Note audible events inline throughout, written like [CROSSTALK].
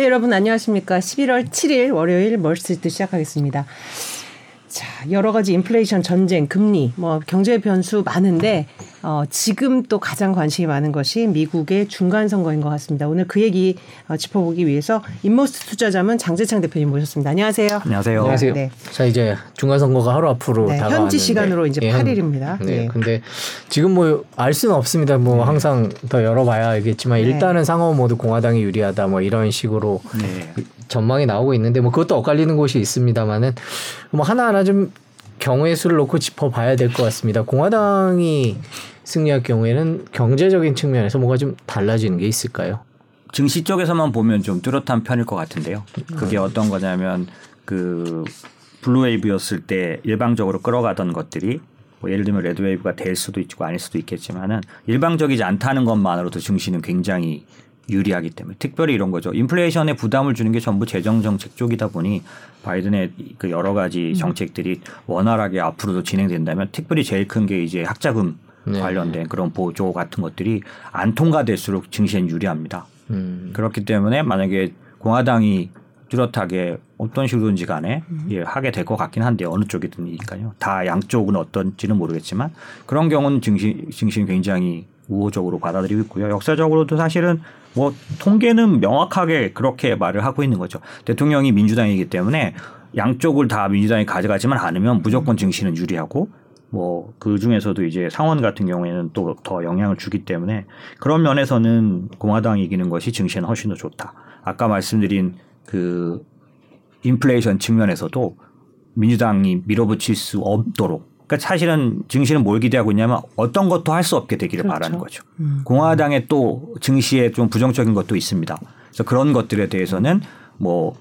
네, 여러분 안녕하십니까. 11월 7일 월요일 멀스트리트 시작하겠습니다. 자, 여러 가지 인플레이션, 전쟁, 금리, 뭐 경제 변수 많은데 어, 지금 또 가장 관심이 많은 것이 미국의 중간 선거인 것 같습니다. 오늘 그 얘기 어, 짚어보기 위해서 인모스트 투자자문 장재창 대표님 모셨습니다. 안녕하세요. 안녕하세요. 안녕하세요. 네. 자 이제 중간 선거가 하루 앞으로 네, 다가왔는데 현지 시간으로 이제 예, 8일입니다. 네. 예. 근데 지금 뭐 알 수는 없습니다. 뭐 항상 더 열어봐야 알겠지만 네. 일단은 상원 모두 공화당이 유리하다 뭐 이런 식으로 네. 전망이 나오고 있는데 뭐 그것도 엇갈리는 곳이 있습니다만은 뭐 하나하나 좀 경우의 수를 놓고 짚어봐야 될 것 같습니다. 공화당이 승리할 경우에는 경제적인 측면에서 뭐가 좀 달라지는 게 있을까요? 증시 쪽에서만 보면 좀 뚜렷한 편일 것 같은데요. 그게 어떤 거냐면 그 blue wave였을 때 일방적으로 끌어가던 것들이 뭐 예를 들면 red wave가 될 수도 있고 아닐 수도 있겠지만은 일방적이지 않다는 것만으로도 증시는 굉장히 유리하기 때문에 특별히 이런 거죠. 인플레이션에 부담을 주는 게 전부 재정 정책 쪽이다 보니 바이든의 그 여러 가지 정책들이 원활하게 앞으로도 진행된다면 특별히 제일 큰 게 이제 학자금 네. 관련된 그런 보조 같은 것들이 안 통과될수록 증시엔 유리합니다. 음. 그렇기 때문에 만약에 공화당이 뚜렷하게 어떤 식으로든지 간에 음. 예, 하게 될 것 같긴 한데 어느 쪽이든지니까요. 다 양쪽은 어떤지는 모르겠지만 그런 경우는 증시 증시는 굉장히 우호적으로 받아들이고 있고요. 역사적으로도 사실은 뭐 통계는 명확하게 그렇게 말을 하고 있는 거죠. 대통령이 민주당이기 때문에 양쪽을 다 민주당이 가져가지만 않으면 무조건 증시는 유리하고 뭐 그 중에서도 이제 상원 같은 경우에는 또 더 영향을 주기 때문에 그런 면에서는 공화당이 이기는 것이 증시는 훨씬 더 좋다. 아까 말씀드린 그 인플레이션 측면에서도 민주당이 밀어붙일 수 없도록 그러니까 사실은 증시는 뭘 기대하고 있냐면 어떤 것도 할 수 없게 되기를 그렇죠. 바라는 거죠. 음. 공화당의 또 증시에 좀 부정적인 것도 있습니다. 그래서 그런 것들에 대해서는 뭐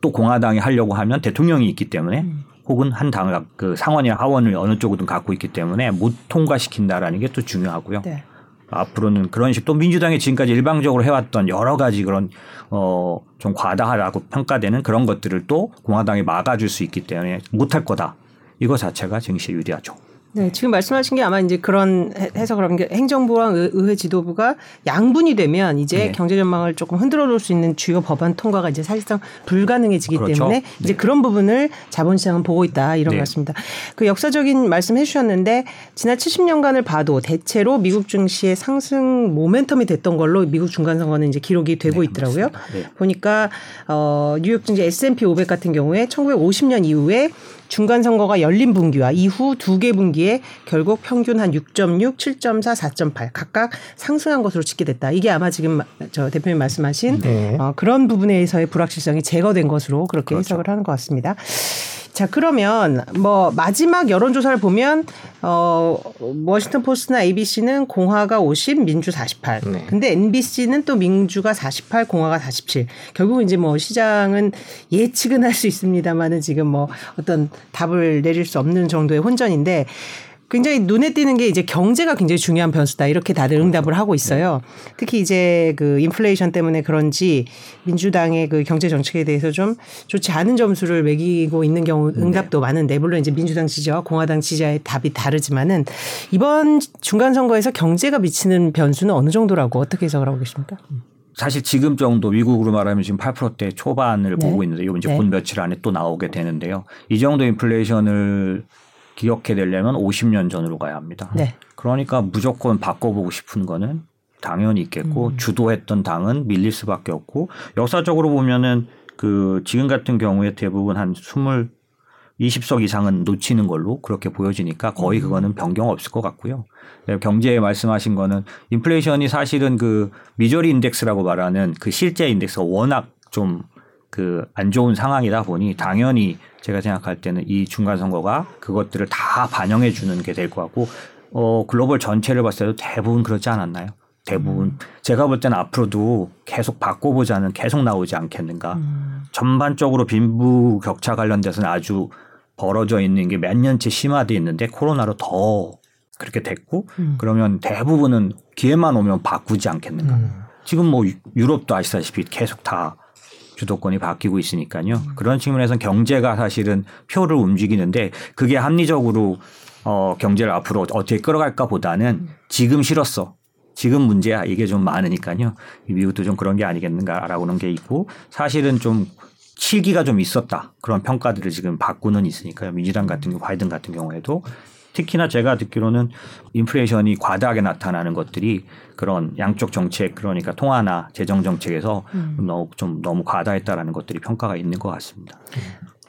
또 공화당이 하려고 하면 대통령이 있기 때문에 음. 혹은 한 당을 그 상원이 하원을 어느 쪽이든 갖고 있기 때문에 못 통과시킨다라는 게 또 중요하고요. 네. 앞으로는 그런 식 또 민주당이 지금까지 일방적으로 해왔던 여러 가지 그런 어 좀 과다하다고 평가되는 그런 것들을 또 공화당이 막아줄 수 있기 때문에 못할 거다. 이거 자체가 증시에 유리하죠. 네, 지금 말씀하신 게 아마 이제 그런 해- 해석을 하는 게 행정부랑 의- 의회 지도부가 양분이 되면 이제 네. 경제 전망을 조금 흔들어 놓을 수 있는 주요 법안 통과가 이제 사실상 불가능해지기 그렇죠. 때문에 이제 네. 그런 부분을 자본시장은 보고 있다 이런 네. 것 같습니다. 그 역사적인 말씀 해주셨는데 지난 70년간을 봐도 대체로 미국 증시의 상승 모멘텀이 됐던 걸로 미국 중간 선거는 이제 기록이 되고 네, 있더라고요. 보니까 어 뉴욕 증시 S&P 500 같은 경우에 1950년 이후에 중간 선거가 열린 분기와 이후 두 개 분기에 결국 평균 한 6.6, 7.4, 4.8 각각 상승한 것으로 집계됐다. 이게 아마 지금 마- 저 대표님 말씀하신 네. 어, 그런 부분에서의 불확실성이 제거된 것으로 그렇게 그렇죠. 해석을 하는 것 같습니다. 자 그러면 뭐 마지막 여론조사를 보면 어 워싱턴 포스트나 ABC는 공화가 50, 민주 48. 네. 근데 NBC는 또 민주가 48, 공화가 47. 결국 이제 뭐 시장은 예측은 할 수 있습니다만은 지금 뭐 어떤 답을 내릴 수 없는 정도의 혼전인데 굉장히 눈에 띄는 게 이제 경제가 굉장히 중요한 변수다 이렇게 다들 응답을 하고 있어요. 특히 이제 그 인플레이션 때문에 그런지 민주당의 그 경제 정책에 대해서 좀 좋지 않은 점수를 매기고 있는 경우 응답도 많은데 물론 이제 민주당 지지와 공화당 지지와의 답이 다르지만은 이번 중간 선거에서 경제가 미치는 변수는 어느 정도라고 어떻게 해석을 하고 계십니까? 사실 지금 정도 미국으로 말하면 지금 8%대 초반을 네. 보고 있는데 이거 이제 네. 곧 며칠 안에 또 나오게 되는데요. 이 정도 인플레이션을 기억해 내려면 50년 전으로 가야 합니다. 네. 그러니까 무조건 바꿔보고 싶은 거는 당연히 있겠고 음. 주도했던 당은 밀릴 수밖에 없고 역사적으로 보면은 그 지금 같은 경우에 대부분 한 20, 20석 이상은 놓치는 걸로 그렇게 보여지니까 거의 음. 그거는 변경 없을 것 같고요. 네, 경제에 말씀하신 거는 인플레이션이 사실은 그 미저리 인덱스라고 말하는 그 실제 인덱스가 워낙 좀 그 안 좋은 상황이다 보니 당연히 제가 생각할 때는 이 중간 선거가 그것들을 다 반영해 주는 게 될 것 같고 어 글로벌 전체를 봤을 때도 대부분 그렇지 않았나요? 대부분 제가 볼 때는 앞으로도 계속 바꿔보자는 계속 나오지 않겠는가. 음. 전반적으로 빈부 격차 관련돼서는 아주 벌어져 있는 게 몇 년째 심화돼 있는데 코로나로 더 그렇게 됐고 음. 그러면 대부분은 기회만 오면 바꾸지 않겠는가. 음. 지금 뭐 유- 유럽도 아시다시피 계속 다 주도권이 바뀌고 있으니까요. 그런 측면에서 경제가 사실은 표를 움직이는데 그게 합리적으로 어 경제를 앞으로 어떻게 끌어갈까 보다는 지금 싫었어. 지금 문제야 이게 좀 많으니까요. 미국도 좀 그런 게 아니겠는가라고 하는 게 있고 사실은 좀 실기가 좀 있었다 그런 평가들을 지금 받고는 있으니까요. 민주당 같은 경우 바이든 같은 경우에도 특히나 제가 듣기로는 인플레이션이 과다하게 나타나는 것들이 그런 양쪽 정책 그러니까 통화나 재정 정책에서 음. 너무 좀 너무 과다했다라는 것들이 평가가 있는 것 같습니다.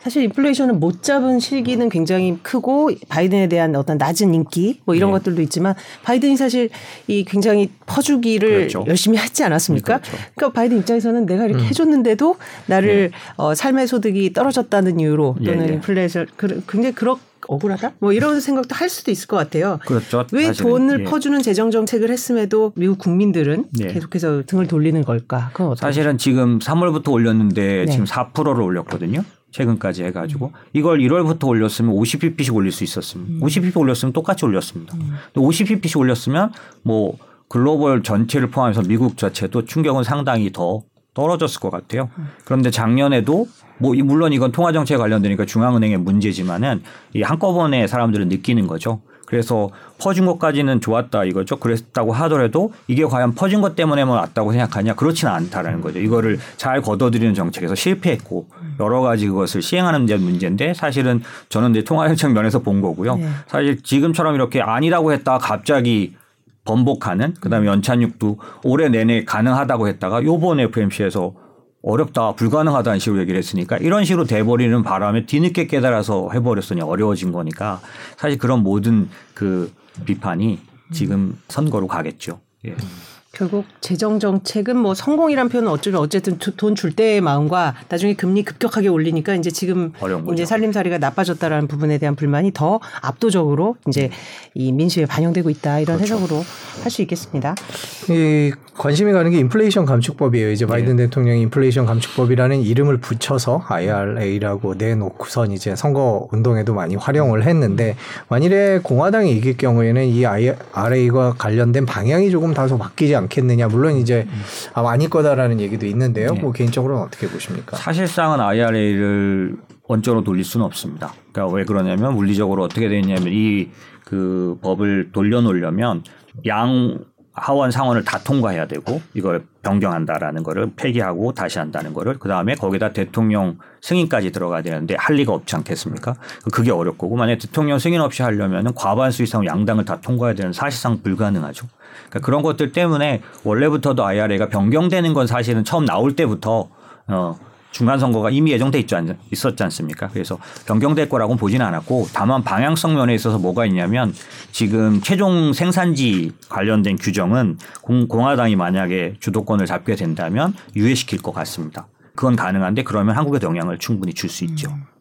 사실 인플레이션을 못 잡은 시기는 굉장히 크고 바이든에 대한 어떤 낮은 인기 뭐 이런 네. 것들도 있지만 바이든이 사실 이 굉장히 퍼주기를 그렇죠. 열심히 했지 않았습니까? 그렇죠. 그러니까 바이든 입장에서는 내가 이렇게 음. 해줬는데도 나를 네. 어, 삶의 소득이 떨어졌다는 이유로 또는 예, 예. 인플레이션 굉장히 그렇 억울하다? 뭐 이런 생각도 할 수도 있을 것 같아요. 그렇죠. 왜 사실은. 돈을 예. 퍼주는 재정 정책을 했음에도 미국 국민들은 예. 계속해서 등을 돌리는 걸까? 그건 사실은 지금 3월부터 올렸는데 네. 지금 4%를 올렸거든요. 최근까지 해가지고 음. 이걸 1월부터 올렸으면 50pp씩 올릴 수 있었습니다. 음. 50pp 올렸으면 똑같이 올렸습니다. 음. 50pp씩 올렸으면 뭐 글로벌 전체를 포함해서 미국 자체도 충격은 상당히 더 떨어졌을 것 같아요. 음. 그런데 작년에도 뭐 물론 이건 통화 정책에 관련되니까 중앙은행의 문제지만은 이 한꺼번에 사람들은 느끼는 거죠. 그래서 퍼진 것까지는 좋았다 이거죠. 그랬다고 하더라도 이게 과연 퍼진 것 때문에만 왔다고 생각하냐 그렇지는 않다라는 거죠. 이거를 잘 걷어들이는 정책에서 실패했고 여러 가지 그것을 시행하는 데 문제인데 사실은 저는 이제 통화정책 면에서 본 거고요. 네. 사실 지금처럼 이렇게 아니라고 했다가 갑자기 번복하는 그다음에 연착륙도 올해 내내 가능하다고 했다가 요번 FMC에서 어렵다 불가능하다는 식으로 얘기를 했으니까 이런 식으로 돼버리는 바람에 뒤늦게 깨달아서 해버렸으니 어려워진 거니까 사실 그런 모든 그 비판이 지금 선거로 가겠죠. 예. 결국 재정 정책은 뭐 성공이란 표현은 어쩌면 어쨌든 돈 줄 때의 마음과 나중에 금리 급격하게 올리니까 이제 지금 이제 살림살이가 나빠졌다라는 부분에 대한 불만이 더 압도적으로 이제 이 민심에 반영되고 있다 이런 그렇죠. 해석으로 할 수 있겠습니다. 이 관심이 가는 게 인플레이션 감축법이에요. 이제 바이든 네. 대통령이 인플레이션 감축법이라는 이름을 붙여서 IRA라고 내놓고선 이제 선거 운동에도 많이 활용을 했는데 만일에 공화당이 이길 경우에는 이 IRA와 관련된 방향이 조금 다소 바뀌지 않겠느냐. 물론 이제 아마 아닐 거다라는 얘기도 있는데요. 네. 뭐 개인적으로는 어떻게 보십니까? 사실상은 IRA를 원점으로 돌릴 수는 없습니다. 그러니까 왜 그러냐면 물리적으로 어떻게 되냐면 이 그 법을 돌려놓으려면 양 하원 상원을 다 통과해야 되고 이걸 변경한다라는 거를 폐기하고 다시 한다는 거를 그다음에 거기다 대통령 승인까지 들어가야 되는데 할 리가 없지 않겠습니까? 그게 어렵고 만약 대통령 승인 없이 하려면 과반수 이상 양당을 다 통과해야 되는 사실상 불가능하죠. 그러니까 그런 것들 때문에 원래부터도 IRA가 변경되는 건 사실은 처음 나올 때부터 어 중간 선거가 이미 예정돼 있지 않, 있었지 않습니까? 그래서 변경될 거라고는 보지는 않았고 다만 방향성 면에 있어서 뭐가 있냐면 지금 최종 생산지 관련된 규정은 공, 공화당이 만약에 주도권을 잡게 된다면 유예시킬 것 같습니다. 그건 가능한데 그러면 한국에도 영향을 충분히 줄 수 있죠. 음.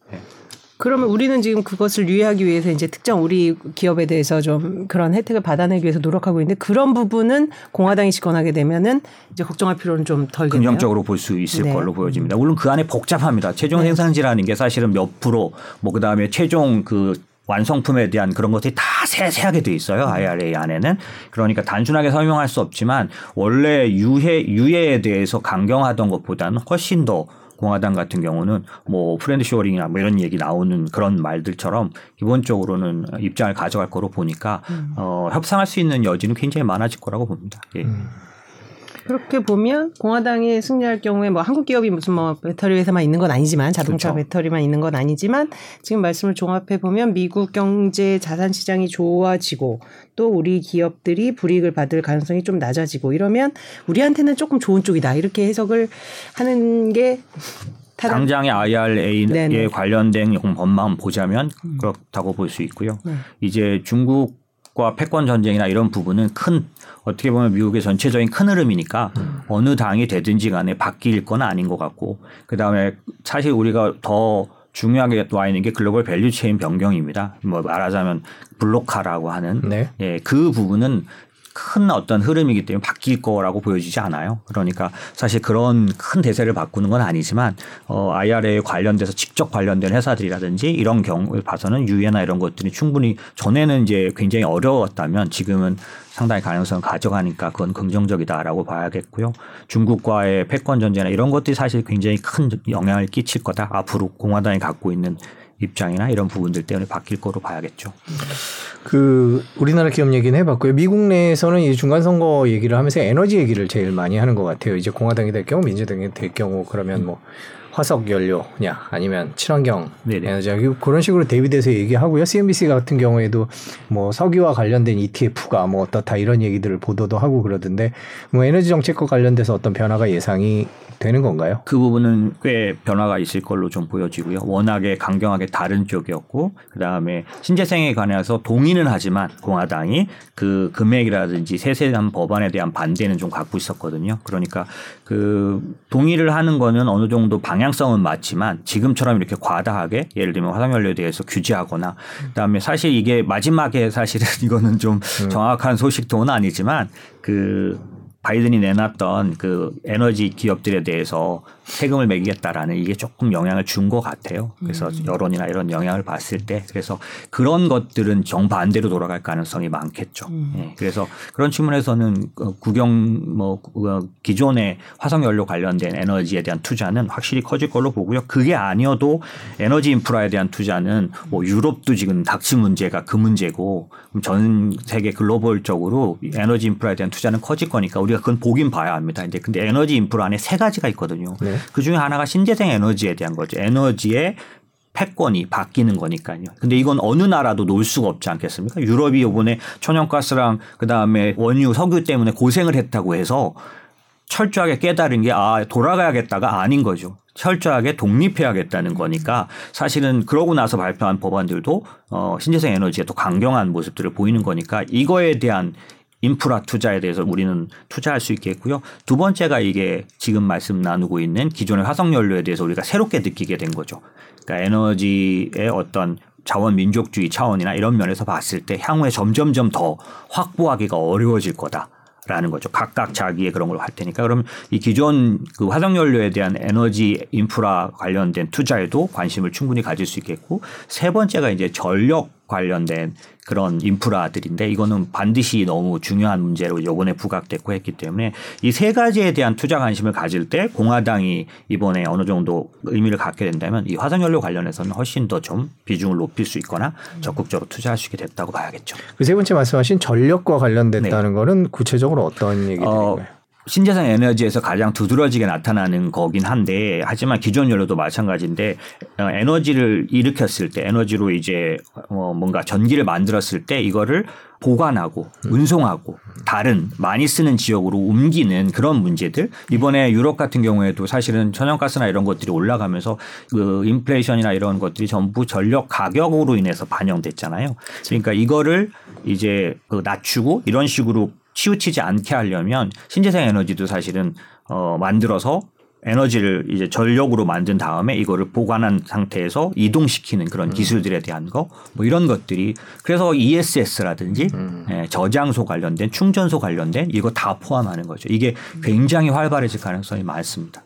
그러면 우리는 지금 그것을 유예하기 위해서 이제 특정 우리 기업에 대해서 좀 그런 혜택을 받아내기 위해서 노력하고 있는데 그런 부분은 공화당이 집권하게 되면은 이제 걱정할 필요는 좀 덜겠네요. 긍정적으로 볼 수 있을 네. 걸로 보여집니다. 물론 그 안에 복잡합니다. 최종 네. 생산지라는 게 사실은 몇 프로 뭐 그다음에 최종 그 완성품에 대한 그런 것들이 다 세세하게 돼 있어요. IRA 안에는. 그러니까 단순하게 설명할 수 없지만 원래 유예 유예에 대해서 강경하던 것보다는 훨씬 더 공화당 같은 경우는 뭐 friend-shoring이나 뭐 이런 얘기 나오는 그런 말들처럼 기본적으로는 입장을 가져갈 거로 보니까 음. 어, 협상할 수 있는 여지는 굉장히 많아질 거라고 봅니다. 예. 음. 그렇게 보면 공화당이 승리할 경우에 뭐 한국 기업이 무슨 뭐 배터리 회사만 있는 건 아니지만 자동차 그렇죠. 배터리만 있는 건 아니지만 지금 말씀을 종합해 보면 미국 경제 자산 시장이 좋아지고 또 우리 기업들이 불이익을 받을 가능성이 좀 낮아지고 이러면 우리한테는 조금 좋은 쪽이다 이렇게 해석을 하는 게 당장의 IRA에 네네. 관련된 법만 보자면 음. 그렇다고 볼 수 있고요. 네. 이제 중국 과 패권 전쟁이나 이런 부분은 큰 어떻게 보면 미국의 전체적인 큰 흐름이니까 음. 어느 당이 되든지 간에 바뀔 건 아닌 것 같고 그다음에 사실 우리가 더 중요하게 와 있는 게 global value chain 변경입니다. 뭐 말하자면 블록화라고 하는 네. 예, 그 부분은 큰 어떤 흐름이기 때문에 바뀔 거라고 보여지지 않아요. 그러니까 사실 그런 큰 대세를 바꾸는 건 아니지만 어, IRA에 관련돼서 직접 관련된 회사들이라든지 이런 경우를 봐서는 유예나 이런 것들이 충분히 전에는 이제 굉장히 어려웠다면 지금은 상당히 가능성을 가져가니까 그건 긍정적이다라고 봐야겠고요. 중국과의 패권 전쟁이나 이런 것들이 사실 굉장히 큰 영향을 끼칠 거다. 앞으로 공화당이 갖고 있는 입장이나 이런 부분들 때문에 바뀔 거로 봐야겠죠. 그 우리나라 기업 얘기는 해봤고요. 미국 내에서는 이 중간 선거 얘기를 하면서 에너지 얘기를 제일 많이 하는 것 같아요. 이제 공화당이 될 경우 민주당이 될 경우 그러면 뭐 화석 연료냐 아니면 친환경 네네. 에너지 그런 식으로 대비돼서 얘기하고요. CNBC 같은 경우에도 뭐 석유와 관련된 ETF가 뭐 어떻다 이런 얘기들을 보도도 하고 그러던데 뭐 에너지 정책과 관련돼서 어떤 변화가 예상이 되는 건가요? 그 부분은 꽤 변화가 있을 걸로 좀 보여지고요. 워낙에 강경하게 다른 쪽이었고 그다음에 신재생에 관해서 동의는 하지만 공화당이 그 금액이라든지 세세한 법안에 대한 반대는 좀 갖고 있었거든요. 그러니까 그 동의를 하는 거는 어느 정도 방향성은 맞지만 지금처럼 이렇게 과다하게 예를 들면 화석연료에 대해서 규제하거나 그다음에 사실 이게 마지막에 사실은 [LAUGHS] 이거는 좀 정확한 소식통은 아니지만 그 바이든이 내놨던 그 에너지 기업들에 대해서 세금을 매기겠다라는 이게 조금 영향을 준 것 같아요. 그래서 음. 여론이나 이런 영향을 봤을 때 그래서 그런 것들은 정반대로 돌아갈 가능성이 많겠죠. 음. 예. 그래서 그런 측면에서는 어, 국영 뭐 어, 기존의 화석 연료 관련된 에너지에 대한 투자는 확실히 커질 걸로 보고요. 그게 아니어도 에너지 인프라에 대한 투자는 뭐 유럽도 지금 닥치 문제가 그 문제고 전 세계 글로벌적으로 에너지 인프라에 대한 투자는 커질 거니까 우리 가 그건 보긴 봐야 합니다. 이제 근데 에너지 인프라 안에 세 가지가 있거든요. 네. 그 중에 하나가 신재생 에너지에 대한 거죠. 에너지의 패권이 바뀌는 거니까요. 근데 이건 어느 나라도 놓을 수가 없지 않겠습니까? 유럽이 이번에 천연가스랑 그다음에 원유, 석유 때문에 고생을 했다고 해서 철저하게 깨달은 게 아, 돌아가야겠다가 아닌 거죠. 철저하게 독립해야겠다는 거니까 사실은 그러고 나서 발표한 법안들도 어, 신재생 에너지에 또 강경한 모습들을 보이는 거니까 이거에 대한 인프라 투자에 대해서 우리는 투자할 수 있겠고요. 두 번째가 이게 지금 말씀 나누고 있는 기존의 화석 연료에 대해서 우리가 새롭게 느끼게 된 거죠. 그러니까 에너지의 어떤 자원 민족주의 차원이나 이런 면에서 봤을 때 향후에 점점점 더 확보하기가 어려워질 거다. 라는 거죠. 각각 자기의 그런 걸 할 테니까. 그러면 이 기존 그 화석연료에 대한 에너지 인프라 관련된 투자에도 관심을 충분히 가질 수 있겠고 세 번째가 이제 전력 관련된 그런 인프라들인데 이거는 반드시 너무 중요한 문제로 이번에 부각됐고 했기 때문에 이 세 가지에 대한 투자 관심을 가질 때 공화당이 이번에 어느 정도 의미를 갖게 된다면 이 화석연료 관련해서는 훨씬 더 좀 비중을 높일 수 있거나 적극적으로 투자할 수 있게 됐다고 봐야겠죠. 그 세 번째 말씀하신 전력과 관련됐다는 거는 구체적으로 어떤 얘기들인가요? 어, 신재생 에너지에서 가장 두드러지게 나타나는 거긴 한데 하지만 기존 연료도 마찬가지인데 어, 에너지를 일으켰을 때 에너지로 이제 어, 뭔가 전기를 만들었을 때 이거를 보관하고 운송하고 다른 많이 쓰는 지역으로 옮기는 그런 문제들 이번에 유럽 같은 경우에도 사실은 천연가스나 이런 것들이 올라가면서 그 인플레이션이나 이런 것들이 전부 전력 가격으로 인해서 반영됐잖아요. 그러니까 이거를 이제 그 낮추고 이런 식으로 치우치지 않게 하려면 신재생 에너지도 사실은 어 만들어서 에너지를 이제 전력으로 만든 다음에 이거를 보관한 상태에서 이동시키는 그런 기술들에 대한 거 뭐 이런 것들이 그래서 ESS라든지 예, 저장소 관련된 충전소 관련된 이거 다 포함하는 거죠. 이게 굉장히 활발해질 가능성이 많습니다.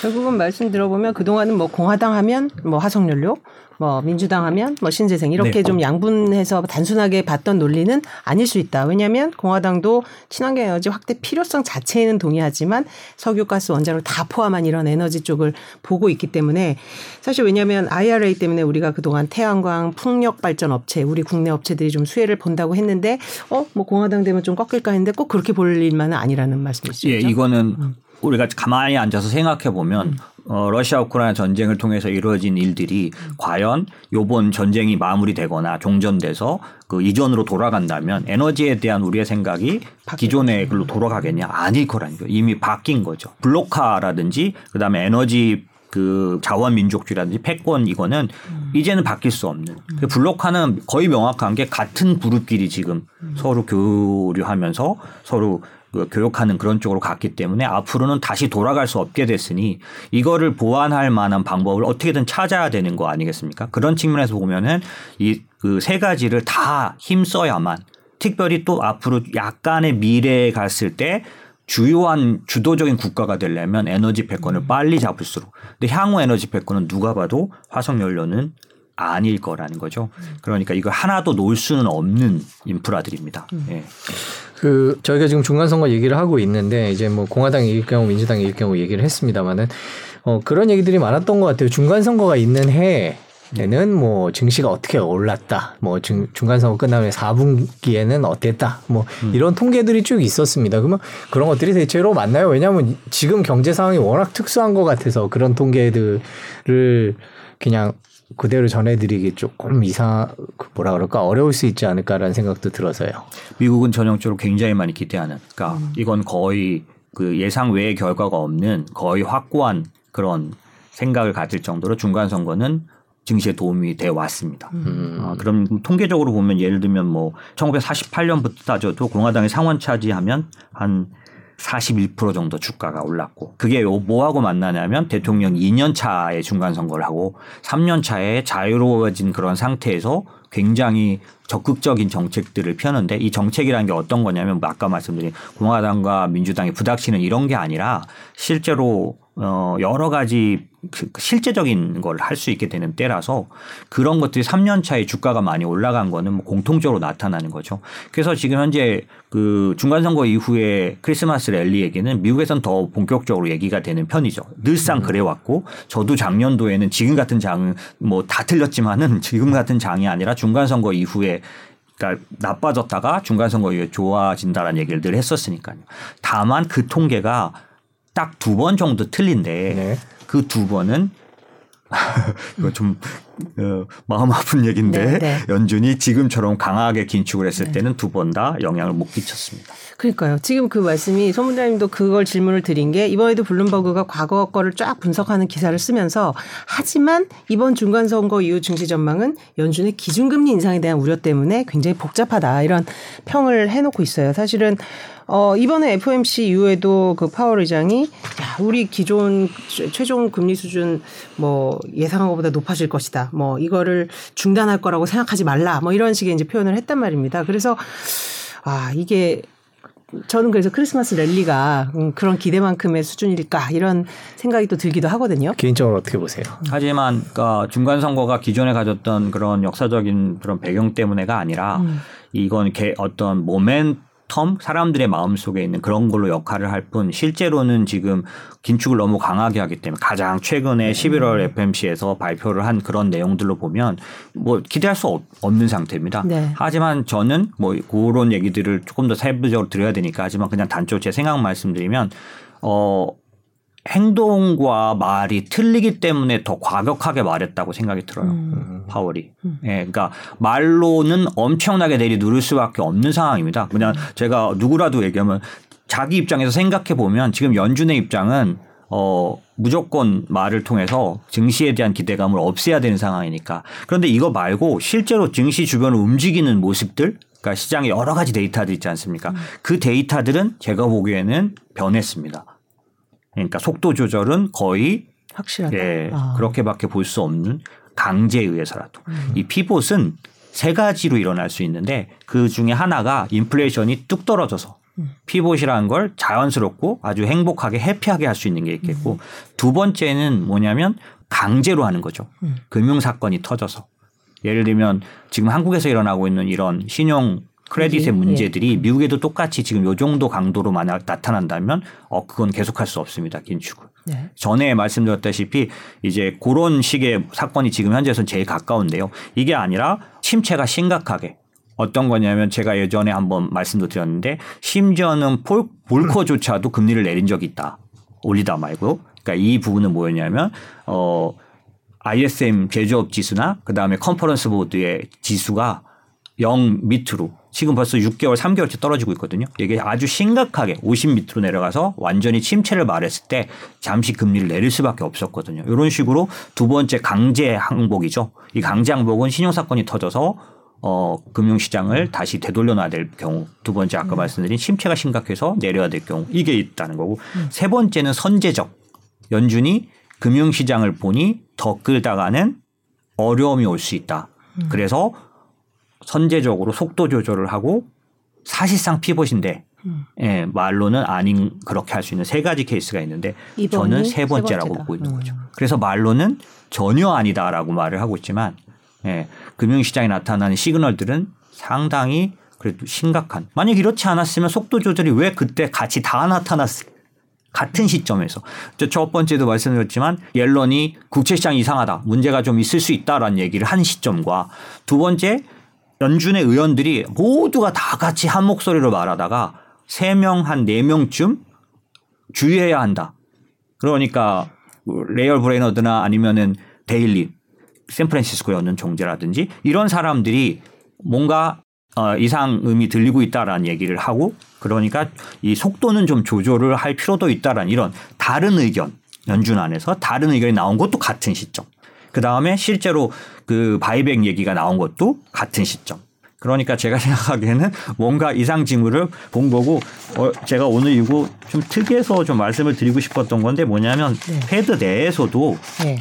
결국은 말씀 들어보면 그동안은 뭐 공화당 하면 뭐 화석연료, 뭐 민주당 하면 뭐 신재생 이렇게 네. 좀 양분해서 단순하게 봤던 논리는 아닐 수 있다. 왜냐하면 공화당도 친환경 에너지 확대 필요성 자체에는 동의하지만 석유, 가스, 원자로 다 포함한 이런 에너지 쪽을 보고 있기 때문에 사실 왜냐하면 IRA 때문에 우리가 그동안 태양광, 풍력 발전 업체, 우리 국내 업체들이 좀 수혜를 본다고 했는데 어 뭐 공화당 되면 좀 꺾일까 했는데 꼭 그렇게 볼 일만은 아니라는 말씀이시죠. 예, 이거는 우리가 가만히 앉아서 생각해 보면 어, 러시아 우크라이나 전쟁을 통해서 이루어진 일들이 과연 요번 전쟁이 마무리되거나 종전돼서 그 이전으로 돌아간다면 에너지에 대한 우리의 생각이 기존의 글로 돌아가겠냐 아닐 거예요. 이미 바뀐 거죠. 블록화라든지 그다음에 에너지 그 자원 민족주의라든지 패권 이거는 이제는 바뀔 수 없는. 그 블록화는 거의 명확한 게 같은 그룹끼리 지금 서로 교류하면서 서로 그 교역하는 그런 쪽으로 갔기 때문에 앞으로는 다시 돌아갈 수 없게 됐으니 이거를 보완할 만한 방법을 어떻게든 찾아야 되는 거 아니겠습니까? 그런 측면에서 보면은 이 그 세 가지를 다 힘써야만 특별히 또 앞으로 약간의 미래에 갔을 때 주요한 주도적인 국가가 되려면 에너지 패권을 빨리 잡을수록 근데 향후 에너지 패권은 누가 봐도 화석 연료는 아닐 거라는 거죠. 그러니까 이거 하나도 놓을 수는 없는 인프라들입니다. 예. 그 저희가 지금 중간 선거 얘기를 하고 있는데 이제 뭐 공화당이 이길 경우 민주당이 이길 경우 얘기를 했습니다만은 어 그런 얘기들이 많았던 것 같아요. 중간 선거가 있는 해에 에는 뭐 증시가 어떻게 올랐다. 뭐 중, 중간 선거 끝나면 4분기에는 어땠다. 뭐 음. 이런 통계들이 쭉 있었습니다. 그러면 그런 것들이 대체로 맞나요? 왜냐하면 지금 경제 상황이 워낙 특수한 것 같아서 그런 통계들을 그냥 그대로 전해드리기 조금 이상 그 뭐라 그럴까 어려울 수 있지 않을까라는 생각도 들어서요. 미국은 전형적으로 굉장히 많이 기대하는. 그러니까 음. 이건 거의 그 예상 외의 결과가 없는 거의 확고한 그런 생각을 가질 정도로 중간 선거는 증시에 도움이 돼 왔습니다. 음. 어, 그럼 통계적으로 보면 예를 들면 뭐 1948년부터 따져도 공화당이 상원 차지하면 한 41% 정도 주가가 올랐고 그게 요- 뭐하고 만나냐면 대통령 2년 차에 중간 선거를 하고 3년 차에 자유로워진 그런 상태에서 굉장히 적극적인 정책들을 펴는데 이 정책이라는 게 어떤 거냐면 뭐 아까 말씀드린 공화당과 민주당이 부닥치는 이런 게 아니라 실제로 어 여러 가지 그 실제적인 걸 할 수 있게 되는 때라서 그런 것들이 3년 차에 주가가 많이 올라간 거는 뭐 공통적으로 나타나는 거죠. 그래서 지금 현재 그 중간 선거 이후에 크리스마스 랠리 얘기는 미국에선 더 본격적으로 얘기가 되는 편이죠. 늘상 그래 왔고 저도 작년도에는 지금 같은 장 뭐 다 틀렸지만은 지금 같은 장이 아니라 중간 선거 이후에 그러니까 나빠졌다가 중간 선거 이후에 좋아진다라는 얘기를 늘 했었으니까요. 다만 그 통계가 딱 두 번 정도 틀린데 네. 그두 번은 [LAUGHS] 이거 좀 어, 마음 아픈 얘기인데 네, 네. 연준이 지금처럼 강하게 긴축을 했을 때는 두 번 다 영향을 못 끼쳤습니다. 그러니까요. 지금 그 말씀이 소문자님도 그걸 질문을 드린 게 이번에도 블룸버그가 과거 거를 쫙 분석하는 기사를 쓰면서 하지만 이번 중간 선거 이후 증시 전망은 연준의 기준금리 인상에 대한 우려 때문에 굉장히 복잡하다 이런 평을 해놓고 있어요. 사실은 어 이번에 FOMC 이후에도 그 파월 의장이 야 우리 기존 최- 최종 금리 수준 뭐 예상한 것보다 높아질 것이다. 뭐 이거를 중단할 거라고 생각하지 말라. 뭐 이런 식의 이제 표현을 했단 말입니다. 그래서 아 이게 저는 그래서 크리스마스 랠리가 음, 그런 기대만큼의 수준일까 이런 생각이 또 들기도 하거든요. 개인적으로 어떻게 보세요? 하지만 그러니까 중간 선거가 기존에 가졌던 그런 역사적인 그런 배경 때문에가 아니라 음. 이건 개- 어떤 모멘 텀 사람들의 마음 속에 있는 그런 걸로 역할을 할 뿐 실제로는 지금 긴축을 너무 강하게 하기 때문에 가장 최근에 11월 FMC에서 발표를 한 그런 내용들로 보면 뭐 기대할 수 없- 없는 상태입니다. 네. 하지만 저는 뭐 그런 얘기들을 조금 더 세부적으로 드려야 되니까 하지만 그냥 단적으로 제 생각 말씀드리면 어 행동과 말이 틀리기 때문에 더 과격하게 말했다고 생각이 들어요. 파월이. 예, 그러니까 말로는 엄청나게 내리 누를 수밖에 없는 상황입니다. 그냥 제가 누구라도 얘기하면 자기 입장에서 생각해 보면 지금 연준의 입장은 어 무조건 말을 통해서 증시에 대한 기대감을 없애야 되는 상황이니까. 그런데 이거 말고 실제로 증시 주변을 움직이는 모습들 그러니까 시장에 여러 가지 데이터들 있지 않습니까? 그 데이터들은 제가 보기에는 변했습니다. 그러니까 속도 조절은 거의 확실하다. 예, 아. 그렇게밖에 볼 수 없는 강제에 의해서라도. 이 피봇은 세 가지로 일어날 수 있는데 그 중에 하나가 인플레이션이 뚝 떨어져서 피봇이라는 걸 자연스럽고 아주 행복하게 해피하게 할 수 있는 게 있겠고 두 번째는 뭐냐면 강제로 하는 거죠. 금융 사건이 터져서 예를 들면 지금 한국에서 일어나고 있는 이런 신용 크레딧의 문제, 문제들이 미국에도 똑같이 지금 요 정도 강도로 만약 나타난다면 어 그건 계속할 수 없습니다 긴축을. 네. 전에 말씀드렸다시피 이제 그런 식의 사건이 지금 현재에서는 제일 가까운데요. 이게 아니라 침체가 심각하게 어떤 거냐면 제가 예전에 한번 말씀도 드렸는데 심지어는 폴, 볼커조차도 금리를 내린 적이 있다. 올리다 말고. 그러니까 이 부분은 뭐였냐면 어 ISM 제조업 지수나 그다음에 컨퍼런스 보드의 지수가 0 밑으로 지금 벌써 6개월, 3개월째 떨어지고 있거든요. 이게 아주 심각하게 50 밑으로 내려가서 완전히 침체를 말했을 때 잠시 금리를 내릴 수밖에 없었거든요. 이런 식으로 두 번째 강제 항복이죠. 이 강제 항복은 신용 사건이 터져서 어, 금융시장을 다시 되돌려 놔야 될 경우. 두 번째 아까 말씀드린 침체가 심각해서 내려야 될 경우. 이게 있다는 거고. 세 번째는 선제적. 연준이 금융시장을 보니 더 끌다가는 어려움이 올 수 있다. 그래서 선제적으로 속도 조절을 하고 사실상 피봇인데 예, 말로는 아닌 그렇게 할 수 있는 세 가지 케이스가 있는데 저는 세세 번째라고 번째다. 보고 있는 음. 거죠. 그래서 말로는 전혀 아니다라고 말을 하고 있지만 예, 금융시장에 나타나는 시그널들은 상당히 그래도 심각한. 만약 이렇지 않았으면 속도 조절이 왜 그때 같이 다 나타났을까 같은 시점에서 저첫 번째도 말씀드렸지만 옐런이 국채 시장 이상하다 문제가 좀 있을 수 있다라는 얘기를 한 시점과 두 번째 연준의 의원들이 모두가 다 같이 한 목소리로 말하다가 세명한네 명쯤 주의해야 한다. 그러니까 라엘 브레이너드나 아니면은 데일리 샌프란시스코에 있는 총재라든지 이런 사람들이 뭔가 어, 이상 음이 들리고 있다라는 얘기를 하고 그러니까 이 속도는 좀 조절을 할 필요도 있다라는 이런 다른 의견 연준 안에서 다른 의견이 나온 것도 같은 시점. 그 다음에 실제로 그 바이백 얘기가 나온 것도 같은 시점. 그러니까 제가 [LAUGHS] 생각하기에는 뭔가 이상 징후를 본 거고 어 제가 오늘 이거 좀 특이해서 좀 말씀을 드리고 싶었던 건데 뭐냐면 네. 패드 내에서도 네.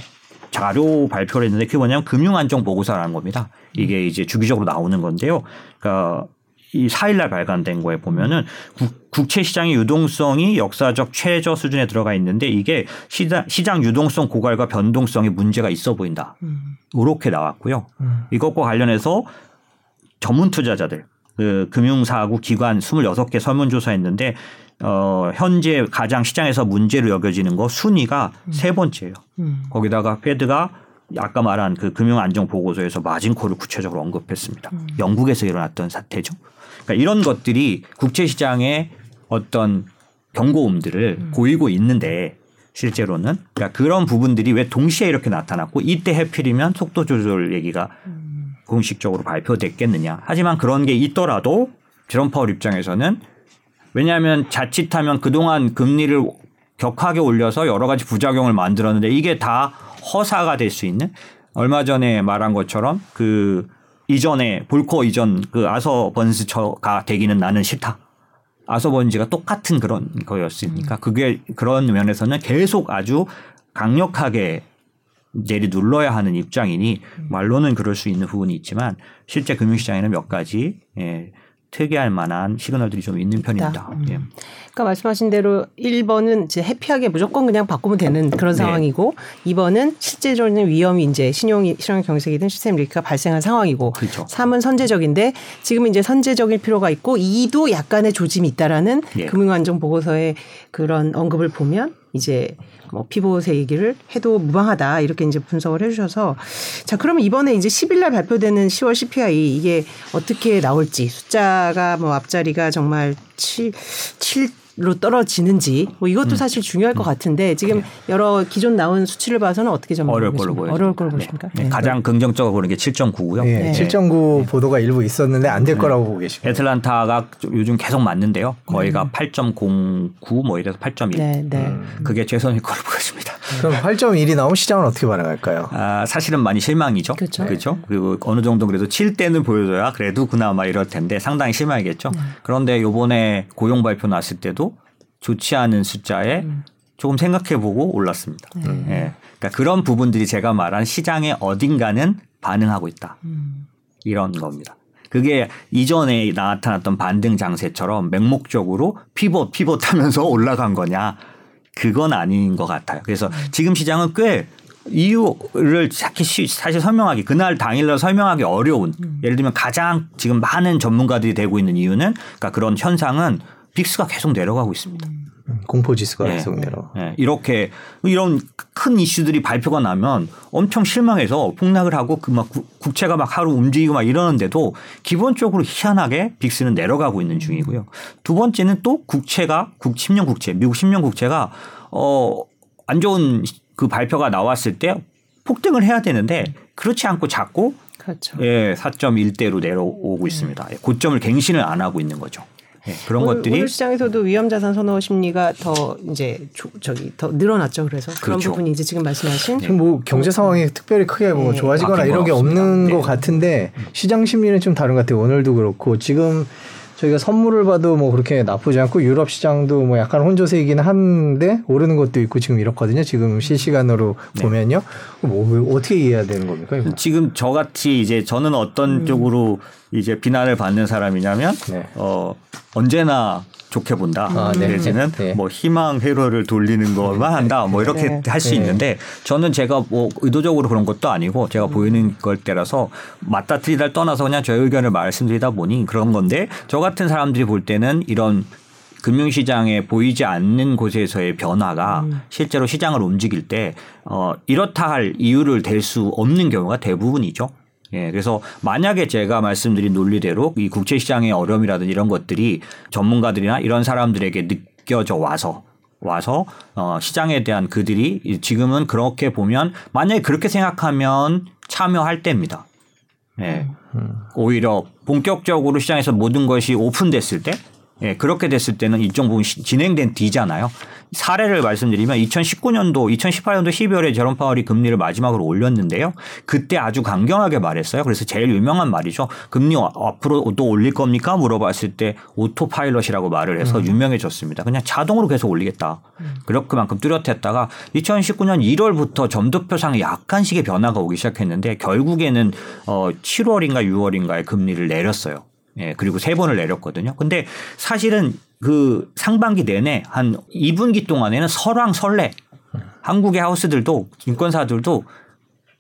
자료 발표를 했는데 그게 뭐냐면 금융안정 보고서라는 겁니다. 이게 이제 주기적으로 나오는 건데요. 그러니까 이 4일날 발간된 거에 보면은 국, 채 시장의 유동성이 역사적 최저 수준에 들어가 있는데 이게 시장, 시장 유동성 고갈과 변동성에 문제가 있어 보인다. 음. 이렇게 나왔고요. 음. 이것과 관련해서 전문 투자자들 그 금융사하고 기관 26개 설문조사 했는데 어, 현재 가장 시장에서 문제로 여겨지는 거 순위가 세 번째예요. 음. 거기다가 페드가 아까 말한 그 금융 안정 보고서에서 마진콜을 구체적으로 언급했습니다. 음. 영국에서 일어났던 사태죠. 그러니까 이런 것들이 국제 시장의 어떤 경고음들을 음. 보이고 있는데 실제로는 그러니까 그런 부분들이 왜 동시에 이렇게 나타났고 이때 해필이면 속도 조절 얘기가 음. 공식적으로 발표됐겠느냐. 하지만 그런 게 있더라도 제롬 파월 입장에서는 왜냐하면 자칫하면 그동안 금리를 격하게 올려서 여러 가지 부작용을 만들었는데 이게 다 허사가 될 수 있는 얼마 전에 말한 것처럼 그 이전에 볼코 이전 그 아서 번스처가 되기는 나는 싫다. 아서 번지가 똑같은 그런 거였으니까 그게 그런 면에서는 계속 아주 강력하게 내리 눌러야 하는 입장이니 말로는 그럴 수 있는 부분이 있지만 실제 금융시장에는 몇 가지 예, 특이할 만한 시그널들이 좀 있는 편입니다. 음. 예. 그러니까 말씀하신 대로 1번은 이제 해피하게 무조건 그냥 바꾸면 되는 그런 네. 상황이고 2번은 실제적인 위험이 이제 신용이 신용 경색이든 시스템 리스크가 발생한 상황이고 그렇죠. 3은 선제적인데 지금 이제 선제적일 필요가 있고 2도 약간의 조짐이 있다라는 예. 금융안정 보고서의 그런 언급을 보면 이제 뭐 피봇의 얘기를 해도 무방하다 이렇게 이제 분석을 해주셔서 자 그러면 이번에 이제 10일 날 발표되는 10월 CPI 이게 어떻게 나올지 숫자가 뭐 앞자리가 정말 7 7 로 떨어지는지 뭐 음. 이것도 사실 중요할 것 같은데 지금 여러 기존 나온 수치를 봐서는 어떻게 네. 어려울 걸로? 보여요. 어려울 걸로 보십니까? 네, 가장 긍정적으로 보는 게 7.9고요. 예, 네. 7.9 보도가 일부 있었는데 안 될 거라고 보고 계십니다. 애틀란타가 좀 요즘 계속 맞는데요. 거의가 8.09 뭐 이래서 8.1. 네, 네. 음. 그게 최선일 거로 보여집니다. 그럼 8.1이 나오면 시장은 어떻게 반응할까요? 아, 사실은 많이 실망이죠. 그렇죠. 그렇죠. 그리고 어느 정도 그래도 7대는 보여줘야 그래도 그나마 이럴 텐데 상당히 실망이겠죠. 그런데 요번에 고용 발표 났을 때도 좋지 않은 숫자에 조금 생각해보고 올랐습니다. 예. 그러니까 그런 부분들이 제가 말한 시장의 어딘가는 반응하고 있다. 이런 겁니다. 그게 이전에 나타났던 반등 장세처럼 맹목적으로 피벗 피벗하면서 [LAUGHS] 올라간 거냐 그건 아닌 것 같아요. 그래서 지금 시장은 꽤 이유를 사실 사실 설명하기 그날 당일날 설명하기 어려운 예를 들면 가장 지금 많은 전문가들이 되고 있는 이유는 그러니까 그런 현상은 빅스가 계속 내려가고 있습니다. 음, 공포 지수가 네. 계속 내려. 예, 이렇게 이런 큰 이슈들이 발표가 나면 엄청 실망해서 폭락을 하고 그 막 국채가 막 하루 움직이고 막 이러는데도 기본적으로 희한하게 빅스는 내려가고 있는 중이고요. 두 번째는 또 국채가 국 10년 국채, 미국 10년 국채가 어안 좋은 그 발표가 나왔을 때 폭등을 해야 되는데 그렇지 않고 자꾸 그렇죠. 예, 4.1대로 내려오고 있습니다. 예, 고점을 갱신을 안 하고 있는 거죠. 예, 그런 오늘, 것들이 오늘 시장에서도 위험 자산 선호 심리가 더 이제 조, 저기 더 늘어났죠. 그래서 그런 그렇죠. 부분이 이제 지금 말씀하신 지금 뭐 경제 상황이 특별히 크게 뭐 네. 좋아지거나 바뀐 이런 게건 없는 없습니다. 것 네. 같은데 시장 심리는 좀 다른 것 같아요. 오늘도 그렇고 지금 저희가 선물을 봐도 뭐 그렇게 나쁘지 않고 유럽 시장도 뭐 약간 혼조세이긴 한데 오르는 것도 있고 지금 이렇거든요. 지금 실시간으로 네. 보면요. 뭐 어떻게 이해해야 되는 겁니까? 이거? 지금 저같이 이제 저는 어떤 쪽으로 이제 비난을 받는 사람이냐면 네. 어 언제나 좋게 본다. 아, 네. 내지는 네. 뭐 희망 회로를 돌리는 것만 한다. 뭐 이렇게 네. 할수 네. 있는데 저는 제가 뭐 의도적으로 그런 것도 아니고 제가 보이는 걸 때라서 맞다 틀리다를 떠나서 그냥 저 의견을 말씀드리다 보니 그런 건데 저 같은 사람들이 볼 때는 이런 금융시장에 보이지 않는 곳에서의 변화가 음. 실제로 시장을 움직일 때 어, 이렇다 할 이유를 댈 수 없는 경우가 대부분이죠. 예, 그래서 만약에 제가 말씀드린 논리대로 이 국제 시장의 어려움이라든지 이런 것들이 전문가들이나 이런 사람들에게 느껴져 와서 와서 어 시장에 대한 그들이 지금은 그렇게 보면 만약에 그렇게 생각하면 참여할 때입니다. 예. 오히려 본격적으로 시장에서 모든 것이 오픈됐을 때 예, 그렇게 됐을 때는 일정 부분 시- 진행된 뒤잖아요. 사례를 말씀드리면 2019년도, 2018년도 12월에 제롬 파월이 금리를 마지막으로 올렸는데요. 그때 아주 강경하게 말했어요. 그래서 제일 유명한 말이죠. 금리 어- 앞으로 또 올릴 겁니까? 물어봤을 때 auto pilot이라고 말을 해서 유명해졌습니다. 그냥 자동으로 계속 올리겠다. 그렇게만큼 뚜렷했다가 2019년 1월부터 점도표상에 약간씩의 변화가 오기 시작했는데 결국에는 어 7월인가 6월인가에 금리를 내렸어요. 예, 그리고 세 번을 내렸거든요. 근데 사실은 그 상반기 내내 한 2분기 동안에는 설왕설래 한국의 하우스들도 증권사들도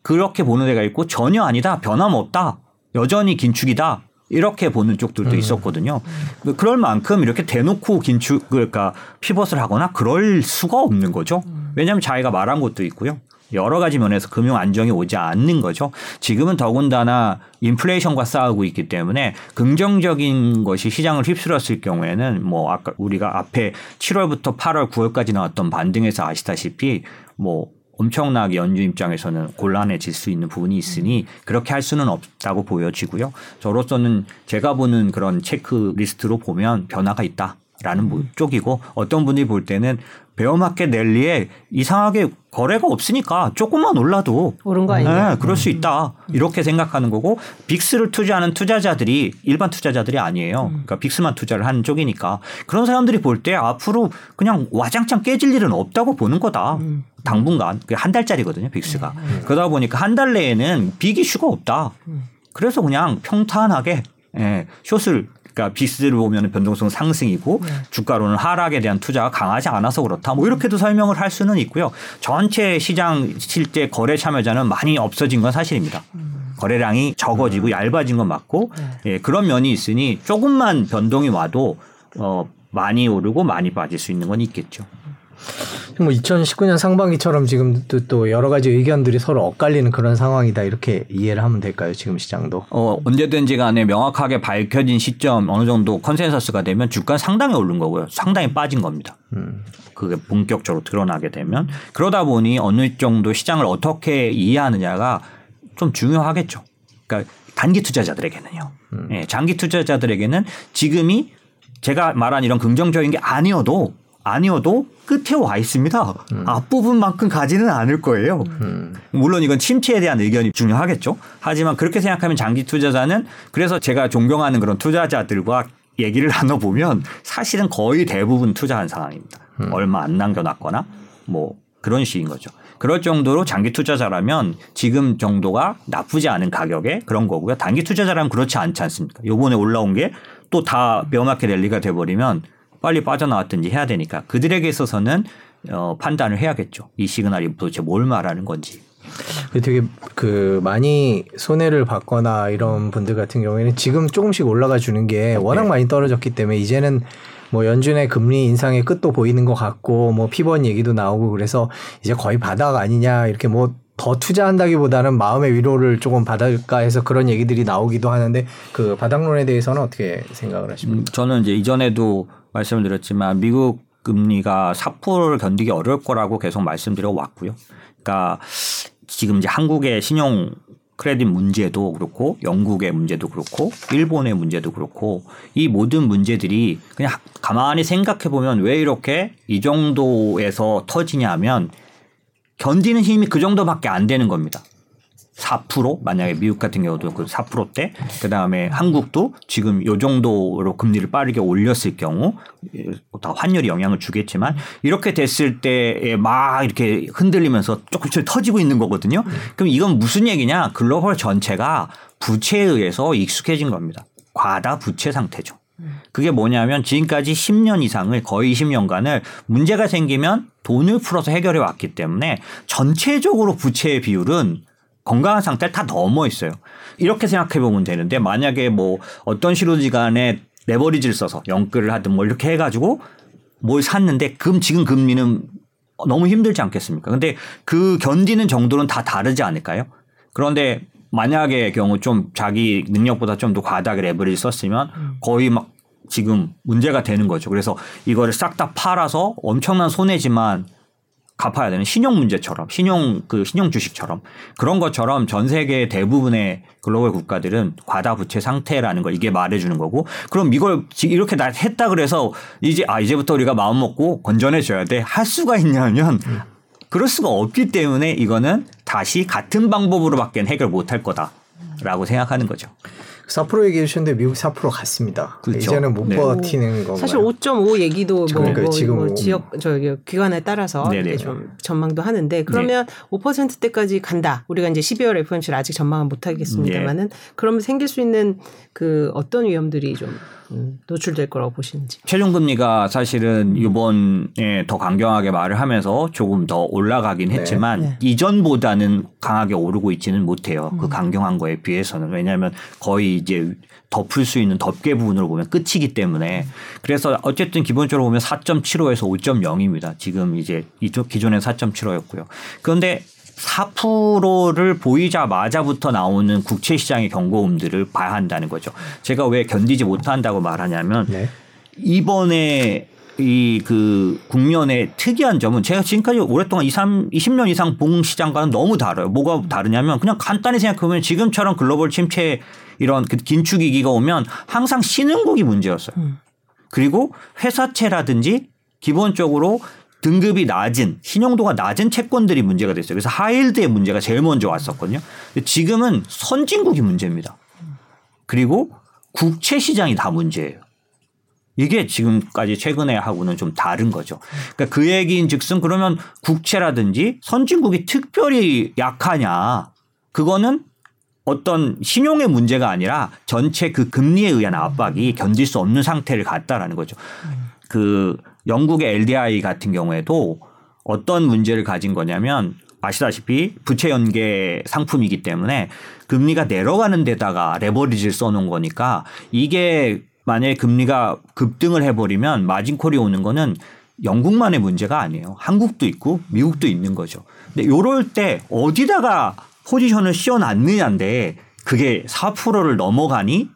그렇게 보는 데가 있고 전혀 아니다. 변함없다. 여전히 긴축이다. 이렇게 보는 쪽들도 있었거든요. 그- 그럴 만큼 이렇게 대놓고 긴축, 그러니까 피벗을 하거나 그럴 수가 없는 거죠. 왜냐하면 자기가 말한 것도 있고요. 여러 가지 면에서 금융 안정이 오지 않는 거죠. 지금은 더군다나 인플레이션과 싸우고 있기 때문에 긍정적인 것이 시장을 휩쓸었을 경우에는 뭐 아까 우리가 앞에 7월부터 8월, 9월까지 나왔던 반등에서 아시다시피 뭐 엄청나게 연준 입장에서는 곤란해질 수 있는 부분이 있으니 그렇게 할 수는 없다고 보여지고요. 저로서는 제가 보는 그런 체크 리스트로 보면 변화가 있다 라는 뭐 쪽이고 어떤 분이 볼 때는 베어마켓 랠리에 이상하게 거래가 없으니까 조금만 올라도 오른 거 아니냐. 네, 그럴 수 있다. 이렇게 생각하는 거고 VIX를 투자하는 투자자들이 일반 투자자들이 아니에요. 그러니까 VIX만 투자를 하는 쪽이니까 그런 사람들이 볼 때 앞으로 그냥 와장창 깨질 일은 없다고 보는 거다. 당분간 그한 달짜리거든요, VIX가. 그러다 보니까 한 달 내에는 big issue가 없다. 그래서 그냥 평탄하게 예, 숏을 그러니까 빅스를 보면 변동성 상승이고 주가로는 하락에 대한 투자가 강하지 않아서 그렇다. 뭐 이렇게도 설명을 할 수는 있고요. 전체 시장 실제 거래 참여자는 많이 없어진 건 사실입니다. 거래량이 적어지고 얇아진 건 맞고 예, 그런 면이 있으니 조금만 변동이 와도 어, 많이 오르고 많이 빠질 수 있는 건 있겠죠. 뭐 2019년 상반기처럼 지금 또, 또 여러 가지 의견들이 서로 엇갈리는 그런 상황이다 이렇게 이해를 하면 될까요? 지금 시장도. 어, 언제든지 간에 명확하게 밝혀진 시점 어느 정도 컨센서스가 되면 주가 상당히 오른 거고요. 상당히 빠진 겁니다. 그게 본격적으로 드러나게 되면 그러다 보니 어느 정도 시장을 어떻게 이해하느냐가 좀 중요하겠죠. 그러니까 단기 투자자들에게는요. 예, 장기 투자자들에게는 지금이 제가 말한 이런 긍정적인 게 아니어도 아니어도 끝에 와 있습니다. 앞부분만큼 가지는 않을 거예요. 물론 이건 침체에 대한 의견이 중요하겠죠. 하지만 그렇게 생각하면 장기 투자자는 그래서 제가 존경하는 그런 투자자들과 얘기를 나눠보면 사실은 거의 대부분 투자한 상황입니다. 얼마 안 남겨놨거나 뭐 그런 식인 거죠. 그럴 정도로 장기 투자자라면 지금 정도가 나쁘지 않은 가격에 그런 거고요. 단기 투자자라면 그렇지 않지 않습니까? 요번에 올라온 게 또다 베어마켓 랠리가 돼버리면 빨리 빠져나왔든지 해야 되니까 그들에게 있어서는 어, 판단을 해야겠죠. 이 시그널이 도대체 뭘 말하는 건지. 되게 그 많이 손해를 받거나 이런 분들 같은 경우에는 지금 조금씩 올라가 주는 게 워낙 많이 떨어졌기 때문에 이제는 뭐 연준의 금리 인상의 끝도 보이는 것 같고 뭐 피번 얘기도 나오고 그래서 이제 거의 바닥 아니냐 이렇게 뭐 더 투자한다기보다는 마음의 위로를 조금 받을까 해서 그런 얘기들이 나오기도 하는데 그 바닥론에 대해서는 어떻게 생각을 하십니까? 음, 저는 이제 이전에도 말씀을 드렸지만 미국 금리가 4%를 견디기 어려울 거라고 계속 말씀드려 왔고요. 그러니까 지금 이제 한국의 신용 크레딧 문제도 그렇고 영국의 문제도 그렇고 일본의 문제도 그렇고 이 모든 문제들이 그냥 가만히 생각해 보면 왜 이렇게 이 정도에서 터지냐면 견디는 힘이 그 정도밖에 안 되는 겁니다. 4% 만약에 미국 같은 경우도 그 4%대 그다음에 한국도 지금 요 정도로 금리를 빠르게 올렸을 경우 다 환율이 영향을 주겠지만 이렇게 됐을 때에 막 이렇게 흔들리면서 조금씩 터지고 있는 거거든요. 그럼 이건 무슨 얘기냐? 글로벌 전체가 부채에 의해서 익숙해진 겁니다. 과다 부채 상태죠. 그게 뭐냐면 지금까지 10년 이상을 거의 20년간을 문제가 생기면 돈을 풀어서 해결해 왔기 때문에 전체적으로 부채의 비율은 건강한 상태를 다 넘어 있어요. 이렇게 생각해 보면 되는데 만약에 뭐 어떤 시로지간에 레버리지를 써서 영끌을 하든 뭐 이렇게 해가지고 뭘 샀는데 금 지금 금리는 너무 힘들지 않겠습니까? 근데 그 견디는 정도는 다 다르지 않을까요? 그런데 만약의 경우 좀 자기 능력보다 좀 더 과다하게 레버리지 썼으면 거의 막 지금 문제가 되는 거죠. 그래서 이거를 싹 다 팔아서 엄청난 손해지만 갚아야 되는 신용 문제처럼 신용 그 신용 주식처럼. 그런 것처럼 전 세계 대부분의 글로벌 국가들은 과다 부채 상태라는 걸 이게 말해주는 거고 그럼 이걸 이렇게 다 했다 그래서 이제 아 이제부터 우리가 마음 먹고 건전해져야 돼. 할 수가 있냐면 그럴 수가 없기 때문에 이거는 다시 같은 방법으로밖에 해결 못 할 거다라고 생각하는 거죠. 4% 얘기해 주셨는데 미국 4% 갔습니다. 그렇죠. 이제는 못 네. 버티는 건가요? 사실 5.5 얘기도 뭐, 뭐, 지금 뭐 뭐- 지역 저기 기관에 따라서 네네. 이제 좀 전망도 하는데 그러면 5%대까지 간다. 우리가 이제 12월 FOMC를 아직 전망은 못 하겠습니다만은 그러면 생길 수 있는 그 어떤 위험들이 좀 음, 노출될 거라고 보시는지. 최종 금리가 사실은 이번에 더 강경하게 말을 하면서 조금 더 올라가긴 했지만 네. 이전보다는 강하게 오르고 있지는 못해요. 그 강경한 거에 비해서는 왜냐하면 거의 이제 덮을 수 있는 덮개 부분으로 보면 끝이기 때문에 그래서 어쨌든 기본적으로 보면 4.75에서 5.0입니다. 지금 이제 이쪽 기존엔 4.75였고요. 그런데 4%를 보이자마자부터 나오는 국채 시장의 경고음들을 봐야 한다는 거죠. 제가 왜 견디지 못한다고 말하냐면 네. 이번에 이 그 국면의 특이한 점은 제가 지금까지 오랫동안 2, 3, 20년 이상 본 시장과는 너무 다르요. 뭐가 다르냐면 그냥 간단히 생각해보면 지금처럼 글로벌 침체 이런 그 긴축 위기가 오면 항상 신흥국이 문제였어요. 그리고 회사채라든지 기본적으로 등급이 낮은 신용도가 낮은 채권들이 문제가 됐어요. 그래서 하이힐드의 문제가 제일 먼저 왔었거든요. 지금은 선진국이 문제입니다. 그리고 국채 시장이 다 문제예요. 이게 지금까지 최근에 하고는 좀 다른 거죠. 그러니까 그 얘기인 즉슨 그러면 국채라든지 선진국이 특별히 약하냐. 그거는 어떤 신용의 문제가 아니라 전체 그 금리에 의한 압박이 견딜 수 없는 상태를 갖다라는 거죠. 그 영국의 LDI 같은 경우에도 어떤 문제를 가진 거냐면 아시다시피 부채 연계 상품이기 때문에 금리가 내려가는 데다가 레버리지를 써놓은 거니까 이게 만약에 금리가 급등을 해버리면 마진콜이 오는 거는 영국만의 문제가 아니에요. 한국도 있고 미국도 있는 거죠. 근데 요럴 때 어디다가 포지션을 씌워놨느냐인데 그게 4%를 넘어가니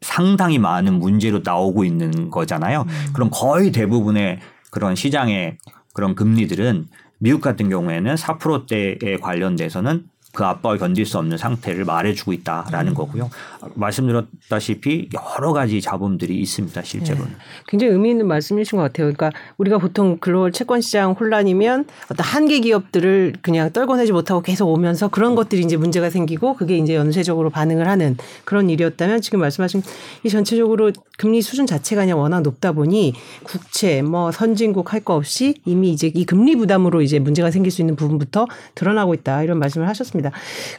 상당히 많은 문제로 나오고 있는 거잖아요. 그럼 거의 대부분의 그런 시장의 그런 금리들은 미국 같은 경우에는 4%대에 관련돼서는 그 압박을 견딜 수 없는 상태를 말해주고 있다라는 거고요. 말씀드렸다시피 여러 가지 잡음들이 있습니다. 실제로는. 굉장히 의미 있는 말씀이신 것 같아요. 그러니까 우리가 보통 글로벌 채권 시장 혼란이면 어떤 한계 기업들을 그냥 떨궈내지 못하고 계속 오면서 그런 것들이 이제 문제가 생기고 그게 이제 연쇄적으로 반응을 하는 그런 일이었다면 지금 말씀하신 이 전체적으로 금리 수준 자체가 그냥 워낙 높다 보니 국채 뭐 선진국 할 거 없이 이미 이제 이 금리 부담으로 이제 문제가 생길 수 있는 부분부터 드러나고 있다 이런 말씀을 하셨습니다.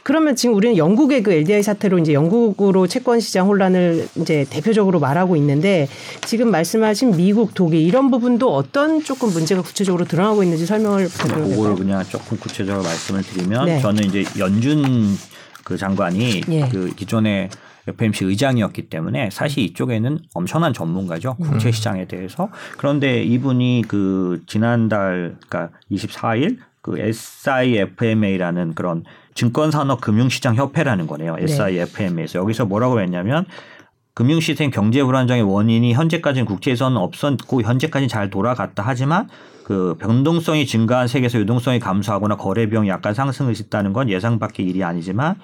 그러면 지금 우리는 영국의 그 LDI 사태로 이제 영국으로 채권 시장 혼란을 이제 대표적으로 말하고 있는데 지금 말씀하신 미국, 독일 이런 부분도 어떤 조금 문제가 구체적으로 드러나고 있는지 설명을 부탁드립니다. 그냥 조금 구체적으로 말씀을 드리면 네. 저는 이제 연준 그 장관이 예. 그 기존의 FMC 의장이었기 때문에 사실 이쪽에는 엄청난 전문가죠 국채 시장에 대해서 그런데 이분이 그 지난달 그러니까 24일 그 SIFMA라는 그런 증권산업금융시장 협회라는 거네요 네. SIFMA에서 여기서 뭐라고 했냐면 금융 시스템 경제 불안정의 원인이 현재까지는 국제에서는 없었고 현재까지 잘 돌아갔다 하지만 그 변동성이 증가한 세계에서 유동성이 감소하거나 거래 비용이 약간 상승을 했다는 건 예상 밖의 일이 아니지만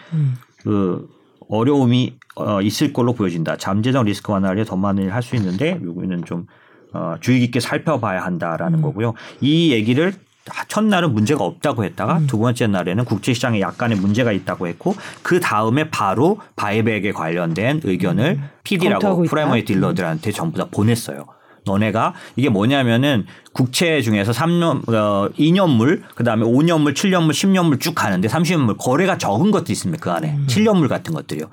그 어려움이 어, 있을 걸로 보여진다. 잠재적 리스크 완화를 더 많이 할수 있는데 여기는 좀 어, 주의 깊게 살펴봐야 한다라는 거고요. 이 얘기를 첫날은 문제가 없다고 했다가 두 번째 날에는 국제 시장에 약간의 문제가 있다고 했고 그 다음에 바로 buyback에 관련된 의견을 PD라고 검토하고 있다. primary dealer들한테 전부 다 보냈어요. 너네가 이게 뭐냐면은 국채 중에서 3년 어 2년물 그다음에 5년물, 7년물, 10년물 쭉 가는데 30년물 거래가 적은 것도 있습니다. 그 안에 7년물 같은 것들이요.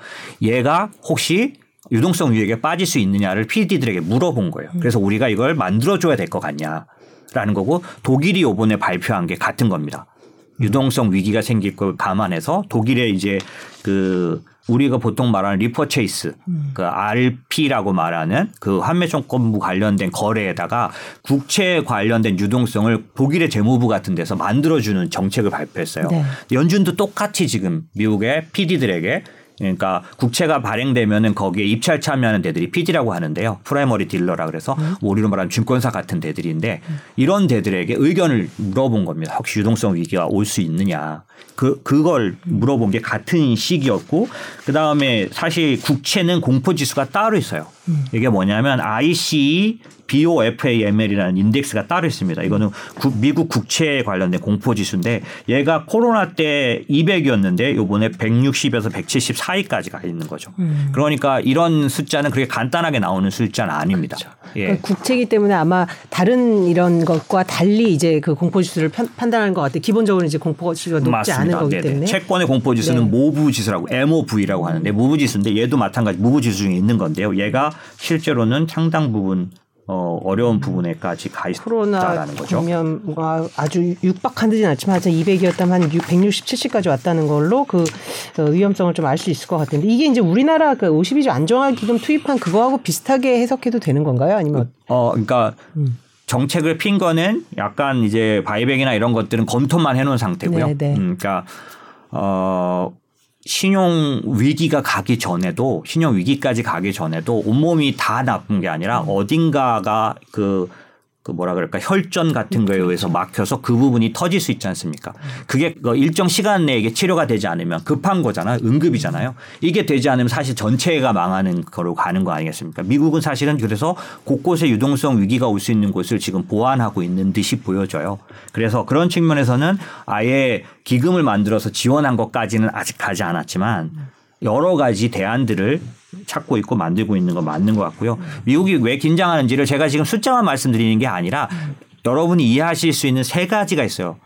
얘가 혹시 유동성 위기에 빠질 수 있느냐를 PD들에게 물어본 거예요. 그래서 우리가 이걸 만들어 줘야 될 것 같냐 라는 거고 독일이 요번에 발표한 게 같은 겁니다. 유동성 위기가 생길 걸 감안해서 독일의 이제 그 우리가 보통 말하는 repurchase, 그 RP라고 말하는 그 환매조건부 관련된 거래에다가 국채 관련된 유동성을 독일의 재무부 같은 데서 만들어주는 정책을 발표했어요. 네. 연준도 똑같이 지금 미국의 PD들에게 그러니까 국채가 발행되면은 거기에 입찰 참여하는 데들이 PD라고 하는데요. primary dealer라 그래서 뭐 우리로 말하는 증권사 같은 데들인데 이런 데들에게 의견을 물어본 겁니다. 혹시 유동성 위기가 올 수 있느냐. 그 그걸 물어본 게 같은 시기였고 그다음에 사실 국채는 공포 지수가 따로 있어요. 이게 뭐냐면 ICE BOFAML이라는 인덱스가 따로 있습니다. 이거는 구- 미국 국채에 관련된 공포 지수인데 얘가 코로나 때 200이었는데 요번에 160에서 170 사이까지 가 있는 거죠. 그러니까 이런 숫자는 그렇게 간단하게 나오는 숫자는 아닙니다. 예. 그러니까 국채이기 때문에 아마 다른 이런 것과 달리 이제 그 공포 지수를 편- 판단하는 것 같아요. 기본적으로 이제 공포 지수가 높지 않은 거기 네네. 때문에. 채권의 공포 지수는 네. 모부 지수라고 MOV라고 하는데 모부 지수인데 얘도 마찬가지 모부 지수 중에 있는 건데요. 얘가 실제로는 상당 부분 어, 어려운 부분에까지 가 있다라는 거죠. 감염과 아주 육박한 듯진 않지만 한 200이었다면 한 160, 70까지 왔다는 걸로 그 어, 위험성을 좀 알 수 있을 것 같은데 이게 이제 우리나라 그 52조 안정화 기금 투입한 그거하고 비슷하게 해석해도 되는 건가요? 아니면 어, 그러니까 음. 정책을 핀 거는 약간 이제 바이백이나 이런 것들은 검토만 해놓은 상태고요. 네, 네. 음, 그러니까 어. 신용 위기가 가기 전에도 신용 위기까지 가기 전에도 온몸이 다 나쁜 게 아니라 음. 어딘가가 그, 그 뭐라 그럴까 혈전 같은 거에 그렇죠. 의해서 막혀서 그 부분이 터질 수 있지 않습니까? 음. 그게 그 일정 시간 내에 치료가 되지 않으면 급한 거잖아요. 응급이잖아요. 이게 되지 않으면 사실 전체가 망하는 거로 가는 거 아니겠습니까? 미국은 사실은 그래서 곳곳에 유동성 위기가 올 수 있는 곳을 지금 보완하고 있는 듯이 보여져요. 그래서 그런 측면에서는 아예 기금을 만들어서 지원한 것까지는 아직 가지 않았지만 여러 가지 대안들을 찾고 있고 만들고 있는 건 맞는 것 같고요. 미국이 왜 긴장하는지를 제가 지금 숫자만 말씀드리는 게 아니라 여러분이 이해하실 수 있는 세 가지가 있어요.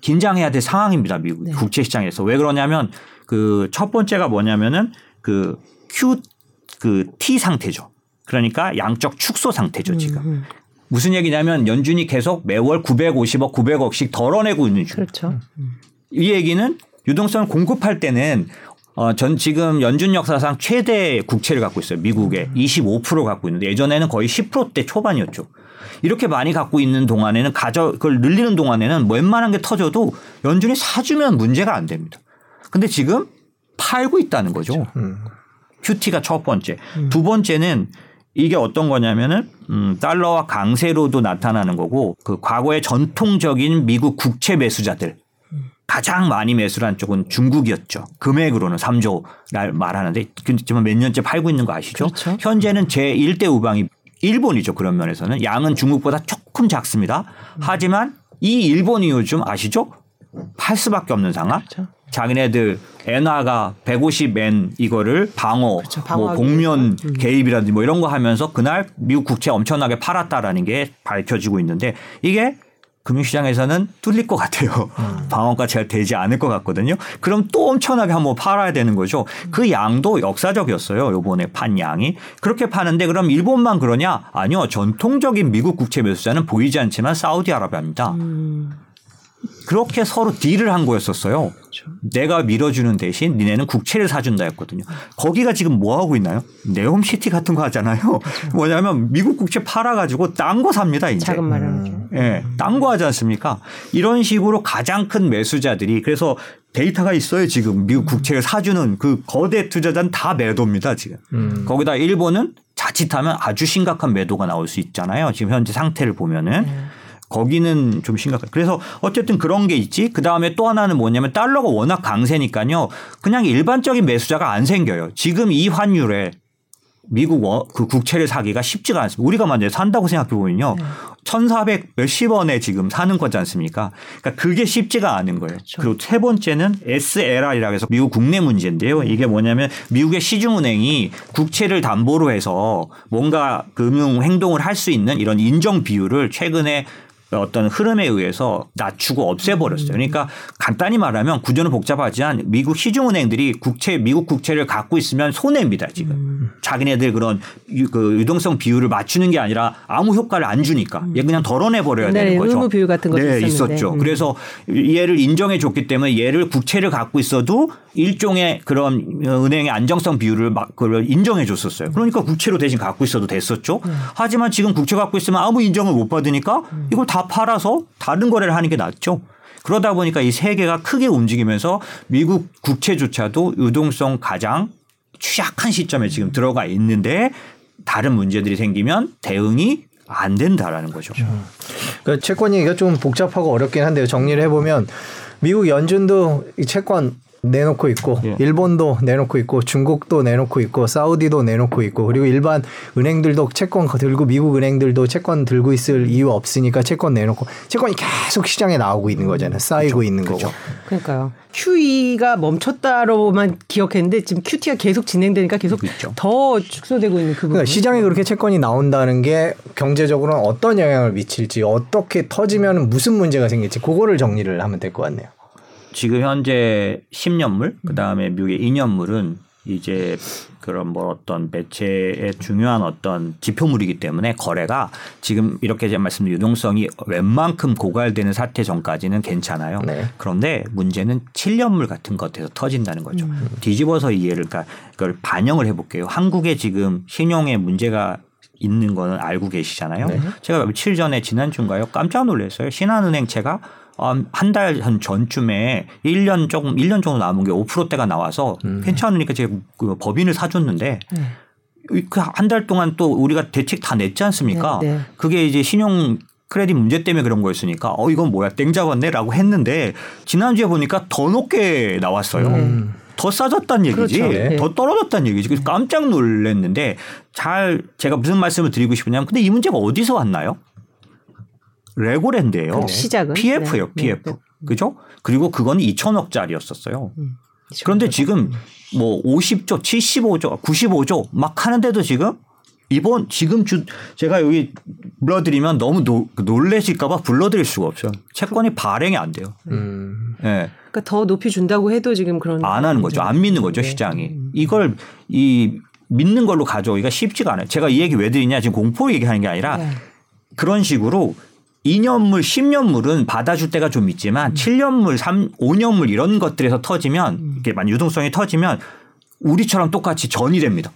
긴장해야 될 상황입니다. 미국 네. 국채 시장에서 왜 그러냐면 그 첫 번째가 뭐냐면은 그 Q 그 T 상태죠. 그러니까 양적 축소 상태죠 지금. 음, 무슨 얘기냐면 연준이 계속 매월 950억, 900억씩 덜어내고 있는 중. 그렇죠. 이 얘기는 유동성을 공급할 때는 어, 전 지금 연준 역사상 최대 국채를 갖고 있어요. 미국에 25% 갖고 있는데 예전에는 거의 10%대 초반이었죠. 이렇게 많이 갖고 있는 동안에는 가져 그걸 늘리는 동안에는 웬만한 게 터져도 연준이 사주면 문제가 안 됩니다. 근데 지금 팔고 있다는 거죠. 음. QT가 첫 번째. 두 번째는 이게 어떤 거냐면은 음, 달러와 강세로도 나타나는 거고 그 과거의 전통적인 미국 국채 매수자들 가장 많이 매수를 한 쪽은 중국이었죠. 금액으로는 3조를 말하는데 지금 몇 년째 팔고 있는 거 아시죠? 그렇죠. 현재는 제 1대 우방이 일본이죠. 그런 면에서는 양은 중국보다 조금 작습니다. 하지만 이 일본이 요즘 아시죠? 팔 수밖에 없는 상황. 그렇죠. 자기네들 엔화가 150엔 이거를 방어, 그렇죠. 뭐 공면 개입이라든지 뭐 이런 거 하면서 그날 미국 국채 엄청나게 팔았다라는 게 밝혀지고 있는데 이게 금융시장에서는 뚫릴 것 같아요. [LAUGHS] 방어가 잘 되지 않을 것 같거든요. 그럼 또 엄청나게 한번 팔아야 되는 거죠. 그 양도 역사적이었어요. 요번에 판 양이. 그렇게 파는데 그럼 일본만 그러냐? 아니요. 전통적인 미국 국채 매수자는 보이지 않지만 사우디아라비아입니다. 음, 그렇게 서로 딜을 한 거였었어요. 그렇죠. 내가 밀어주는 대신 니네는 국채를 사준다 했거든요. 거기가 지금 뭐 하고 있나요? 네옴시티 같은 거 하잖아요. 뭐냐면 미국 국채 팔아가지고 딴 거 삽니다, 이제. 자금 마련하죠. 예, 딴거 하지 않습니까? 이런 식으로 가장 큰 매수자들이 그래서 데이터가 있어요, 지금. 미국 국채를 사주는 그 거대 투자자는 다 매도입니다, 지금. 음. 거기다 일본은 자칫하면 아주 심각한 매도가 나올 수 있잖아요. 지금 현재 상태를 보면은. 거기는 좀 심각해. 그래서 어쨌든 그런 게 있지. 그 다음에 또 하나는 뭐냐면 달러가 워낙 강세니까요. 그냥 일반적인 매수자가 안 생겨요. 지금 이 환율에 미국 워- 그 국채를 사기가 쉽지가 않습니다. 우리가 만약에 산다고 생각해 보면요. 1,400 몇십 원에 지금 사는 거지 않습니까? 그러니까 그게 쉽지가 않은 거예요. 그리고세 번째는 SLR이라고 해서 미국 국내 문제인데요. 이게 뭐냐면 미국의 시중은행이 국채를 담보로 해서 뭔가 금융 행동을 할 수 있는 이런 인정 비율을 최근에 어떤 흐름에 의해서 낮추고 없애버렸어요. 그러니까 간단히 말하면 구조는 복잡하지만 미국 시중은행들이 국채 미국 국채를 갖고 있으면 손해입니다 지금. 음. 자기네들 그런 유, 그 유동성 비율을 맞추는 게 아니라 아무 효과를 안 주니까 얘 그냥 덜어내 버려야 네, 되는 거죠. 의무 비율 같은 것도 네. 있었죠. 음. 그래서 얘를 인정해 줬기 때문에 얘를 국채를 갖고 있어도 일종의 그런 은행의 안정성 비율을 막 그걸 인정해 줬었어요. 그러니까 국채로 대신 갖고 있어도 됐었죠. 음. 하지만 지금 국채 갖고 있으면 아무 인정을 못 받으니까 이걸 다 팔아서 다른 거래를 하는 게 낫죠. 그러다 보니까 이세 개가 크게 움직이면서 미국 국채조차도 유동성 가장 취약한 시점에 지금 들어가 있는데 다른 문제들이 생기면 대응이 안 된다라는 거죠. 그 채권 얘기가 좀 복잡하고 어렵긴 한데요. 정리를 해보면 미국 연준도 이 채권 내놓고 있고 예. 일본도 내놓고 있고 중국도 내놓고 있고 사우디도 내놓고 있고 그리고 일반 은행들도 채권 들고 미국 은행들도 채권 들고 있을 이유 없으니까 채권 내놓고 채권이 계속 시장에 나오고 있는 거잖아요. 쌓이고 있는 거고. 그러니까요. QE가 멈췄다로만 기억했는데 지금 QT가 계속 진행되니까 계속 그렇죠. 더 축소되고 있는 그 부분. 그러니까 시장에 그렇게 채권이 나온다는 게 경제적으로는 어떤 영향을 미칠지 어떻게 터지면 무슨 문제가 생길지 그거를 정리를 하면 될 것 같네요. 지금 현재 10년물 그다음에 미국의 2년물은 이제 그런 뭐 어떤 매체의 중요한 어떤 지표물이기 때문에 거래가 지금 이렇게 제가 말씀드린 유동성이 웬만큼 고갈되는 사태 전까지는 괜찮아요. 네. 그런데 문제는 7년물 같은 것에서 터진다는 거죠. 뒤집어서 이해를 그러니까 그걸 반영을 해볼게요. 한국에 지금 신용에 문제가 있는 거는 알고 계시잖아요. 네. 제가 며칠 전에 지난주인가요? 깜짝 놀랐어요. 신한은행채가 한 달 한 전쯤에 1년 조금 1년 정도 남은 게 5%대가 나와서 음. 괜찮으니까 제가 그 법인을 사줬는데 그한 달 동안 또 우리가 대책 다 냈지 않습니까? 네, 네. 그게 이제 신용 크레딧 문제 때문에 그런 거였으니까 어 이건 뭐야 땡 잡았네라고 했는데 지난주에 보니까 더 높게 나왔어요. 음. 더 싸졌다는 얘기지, 그렇죠. 네. 더 떨어졌다는 얘기지. 그래서 깜짝 놀랐는데 잘 제가 무슨 말씀을 드리고 싶으냐면, 근데 이 문제가 어디서 왔나요? 레고랜드예요. 그 시작은 PF예요, 네. PF. 네. 그죠? 그리고 그건 2천억짜리였었어요. 음. 그런데 지금 뭐 50조, 75조, 95조 막 하는데도 지금 이번 지금 주 제가 여기 불러드리면 너무 노, 놀래실까봐 불러드릴 수가 없어요. 채권이 발행이 안 돼요. 음. 예. 그러니까 더 높이 준다고 해도 지금 그런 안 하는 거죠. 안 믿는 거죠, 네. 시장이. 이걸 이 믿는 걸로 가져오기가 쉽지가 않아요. 제가 이 얘기 왜 드리냐 지금 공포 얘기하는 게 아니라 네. 그런 식으로 2년물, 10년물은 받아줄 때가 좀 있지만 7년물, 3, 5년물 이런 것들에서 터지면 이렇게 만 유동성이 터지면 우리처럼 똑같이 전이 됩니다.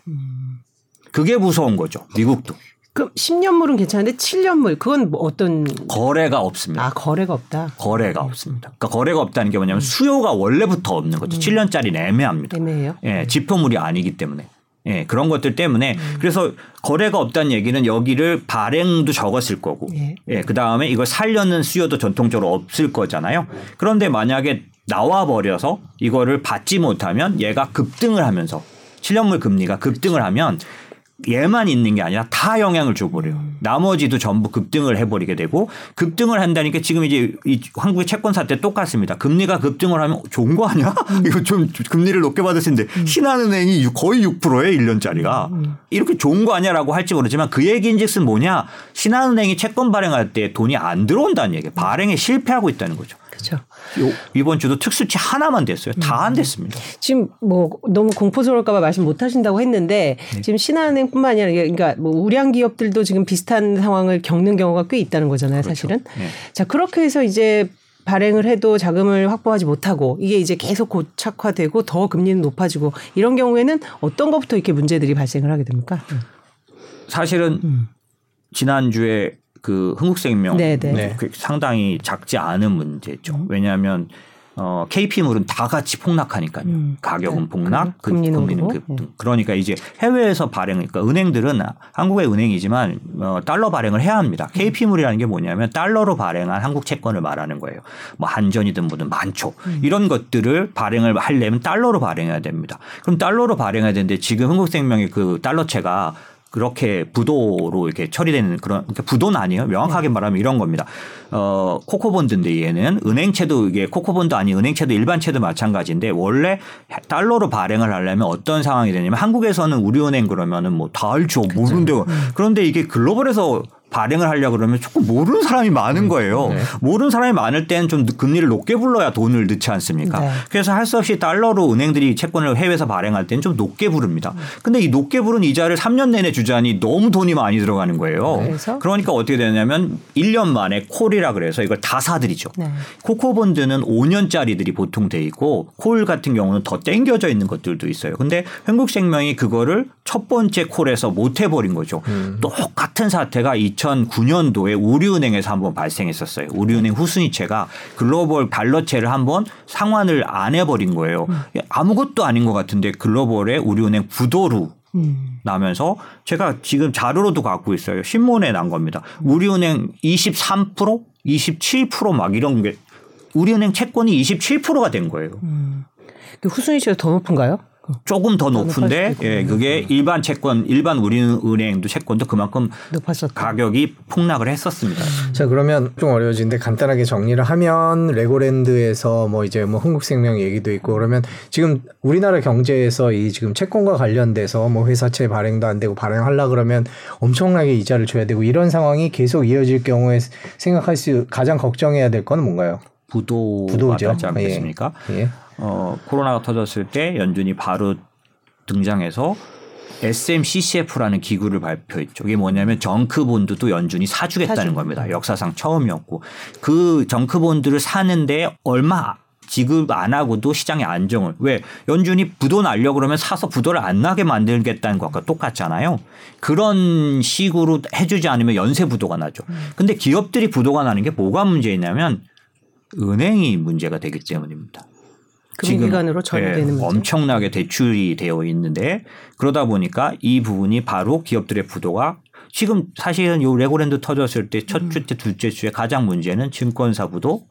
그게 무서운 거죠. 미국도 그럼 10년물은 괜찮은데 7년물 그건 뭐 어떤 거래가 없습니다. 아 거래가 없다. 거래가 없습니다. 그러니까 거래가 없다는 게 뭐냐면 수요가 원래부터 없는 거죠. 7년짜리는 애매합니다. 애매해요. 예, 지표물이 아니기 때문에. 예, 그런 것들 때문에 그래서 거래가 없다는 얘기는 여기를 발행도 적었을 거고. 예. 예, 그 다음에 이걸 살려는 수요도 전통적으로 없을 거잖아요. 그런데 만약에 나와 버려서 이거를 받지 못하면 얘가 급등을 하면서 7년물 금리가 급등을 하면 얘만 있는 게 아니라 다 영향을 줘버려요. 나머지도 전부 급등을 해버리게 되고 급등을 한다니까 지금 이제 이 한국의 채권사 때 똑같습니다. 금리가 급등을 하면 좋은 거 아니야? [LAUGHS] 이거 좀 금리를 높게 받을 수 있는데 신한은행이 거의 6%에 1년짜리가 이렇게 좋은 거 아니야라고 할지 모르지만 그 얘기인즉슨 뭐냐? 신한은행이 채권 발행할 때 돈이 안 들어온다는 얘기예요. 발행에 실패하고 있다는 거죠. 그렇죠. 요- 이번 주도 특수치 하나만 됐어요. 다 안 됐습니다. 지금 뭐 너무 공포스러울까봐 말씀 못 하신다고 했는데 네. 지금 신한은행뿐만 아니라 그러니까 뭐 우량 기업들도 지금 비슷한 상황을 겪는 경우가 꽤 있다는 거잖아요, 사실은. 네. 자 그렇게 해서 이제 발행을 해도 자금을 확보하지 못하고 이게 이제 계속 고착화되고 더 금리는 높아지고 이런 경우에는 어떤 것부터 이렇게 문제들이 발생을 하게 됩니까? 사실은 음. 지난주에 그 흥국생명 네, 네. 네. 그 상당히 작지 않은 문제죠. 왜냐하면 어, KP물은 다 같이 폭락하니까요. 음. 가격은 네. 폭락, 그 금리는 금리는 오르고. 급등. 그러니까 이제 해외에서 발행, 그러니까 은행들은 한국의 은행이지만 어, 달러 발행을 해야 합니다. 음. KP물이라는 게 뭐냐면 달러로 발행한 한국 채권을 말하는 거예요. 뭐 한전이든 뭐든 많죠. 음. 이런 것들을 발행을 하려면 달러로 발행해야 됩니다. 그럼 달러로 발행해야 되는데 지금 흥국생명의 그 달러채가 그렇게 부도로 이렇게 처리되는 그런 그러니까 부도는 아니에요. 명확하게 네. 말하면 이런 겁니다. 어 코코본드인데 얘는 은행채도 이게 코코본드 아니 은행채도 일반채도 마찬가지인데 원래 달러로 발행을 하려면 어떤 상황이 되냐면 한국에서는 우리은행 그러면은 뭐 다 알죠. 모르는데 그런데 이게 글로벌에서 발행을 하려고 그러면 조금 모르는 사람이 많은 거예요. 네. 모르는 사람이 많을 때는 좀 금리를 높게 불러야 돈을 넣지 않습니까? 네. 그래서 할 수 없이 달러로 은행들이 채권을 해외에서 발행할 때는 좀 높게 부릅니다. 근데 이 높게 부른 이자를 3년 내내 주자니 너무 돈이 많이 들어가는 거예요. 그래서? 그러니까 어떻게 되냐면 1년 만에 콜이라 그래서 이걸 다 사들이죠. 네. 코코본드는 5년짜리들이 보통 돼 있고 콜 같은 경우는 더 땡겨져 있는 것들도 있어요. 근데 한국생명이 그거를 첫 번째 콜에서 못 해버린 거죠. 똑같은 사태가 2009년도에 우리은행에서 한번 발생했었어요. 우리은행 후순위채가 글로벌 달러채를 한번 상환을 안 해버린 거예요. 아무것도 아닌 것 같은데 글로벌의 우리은행 부도로 음. 나면서 제가 지금 자료로도 갖고 있어요. 신문에 난 겁니다. 우리은행 23%, 27%막 이런 게 우리은행 채권이 27%가 된 거예요. 그 후순위치가 더 높은가요? 조금 더 높은데 예. 그게 일반 채권, 일반 우리은행도 채권도 그만큼 높았었다. 가격이 폭락을 했었습니다. 자 그러면 좀 어려워지는데 간단하게 정리를 하면 레고랜드에서 뭐 이제 뭐 흥국생명 얘기도 있고 그러면 지금 우리나라 경제에서 이 지금 채권과 관련돼서 뭐 회사채 발행도 안 되고 발행하려 그러면 엄청나게 이자를 줘야 되고 이런 상황이 계속 이어질 경우에 생각할 수 가장 걱정해야 될 건 뭔가요? 부도가 부도죠. 않겠습니까? 예. 어, 코로나가 터졌을 때 연준이 바로 등장해서 SMCCF라는 기구를 발표했죠. 이게 뭐냐면 정크본드 도 연준이 사주겠다는 사주. 겁니다. 역사상 처음이었고 그 정크본드를 사는데 얼마 지급 안 하고도 시장의 안정을 왜 연준이 부도 날려 그러면 사서 부도를 안 나게 만들겠다는 것과 똑같잖아요. 그런 식으로 해주지 않으면 연쇄 부도가 나죠. 근데 기업들이 부도가 나는 게 뭐가 문제냐면 은행이 문제가 되기 때문입니다. 금융기관으로 전이되는 예, 문제. 엄청나게 대출이 되어 있는데 그러다 보니까 이 부분이 바로 기업들의 부도가 지금 사실은 요 레고랜드 터졌을 때첫주때 둘째 주에 가장 문제는 증권사 부도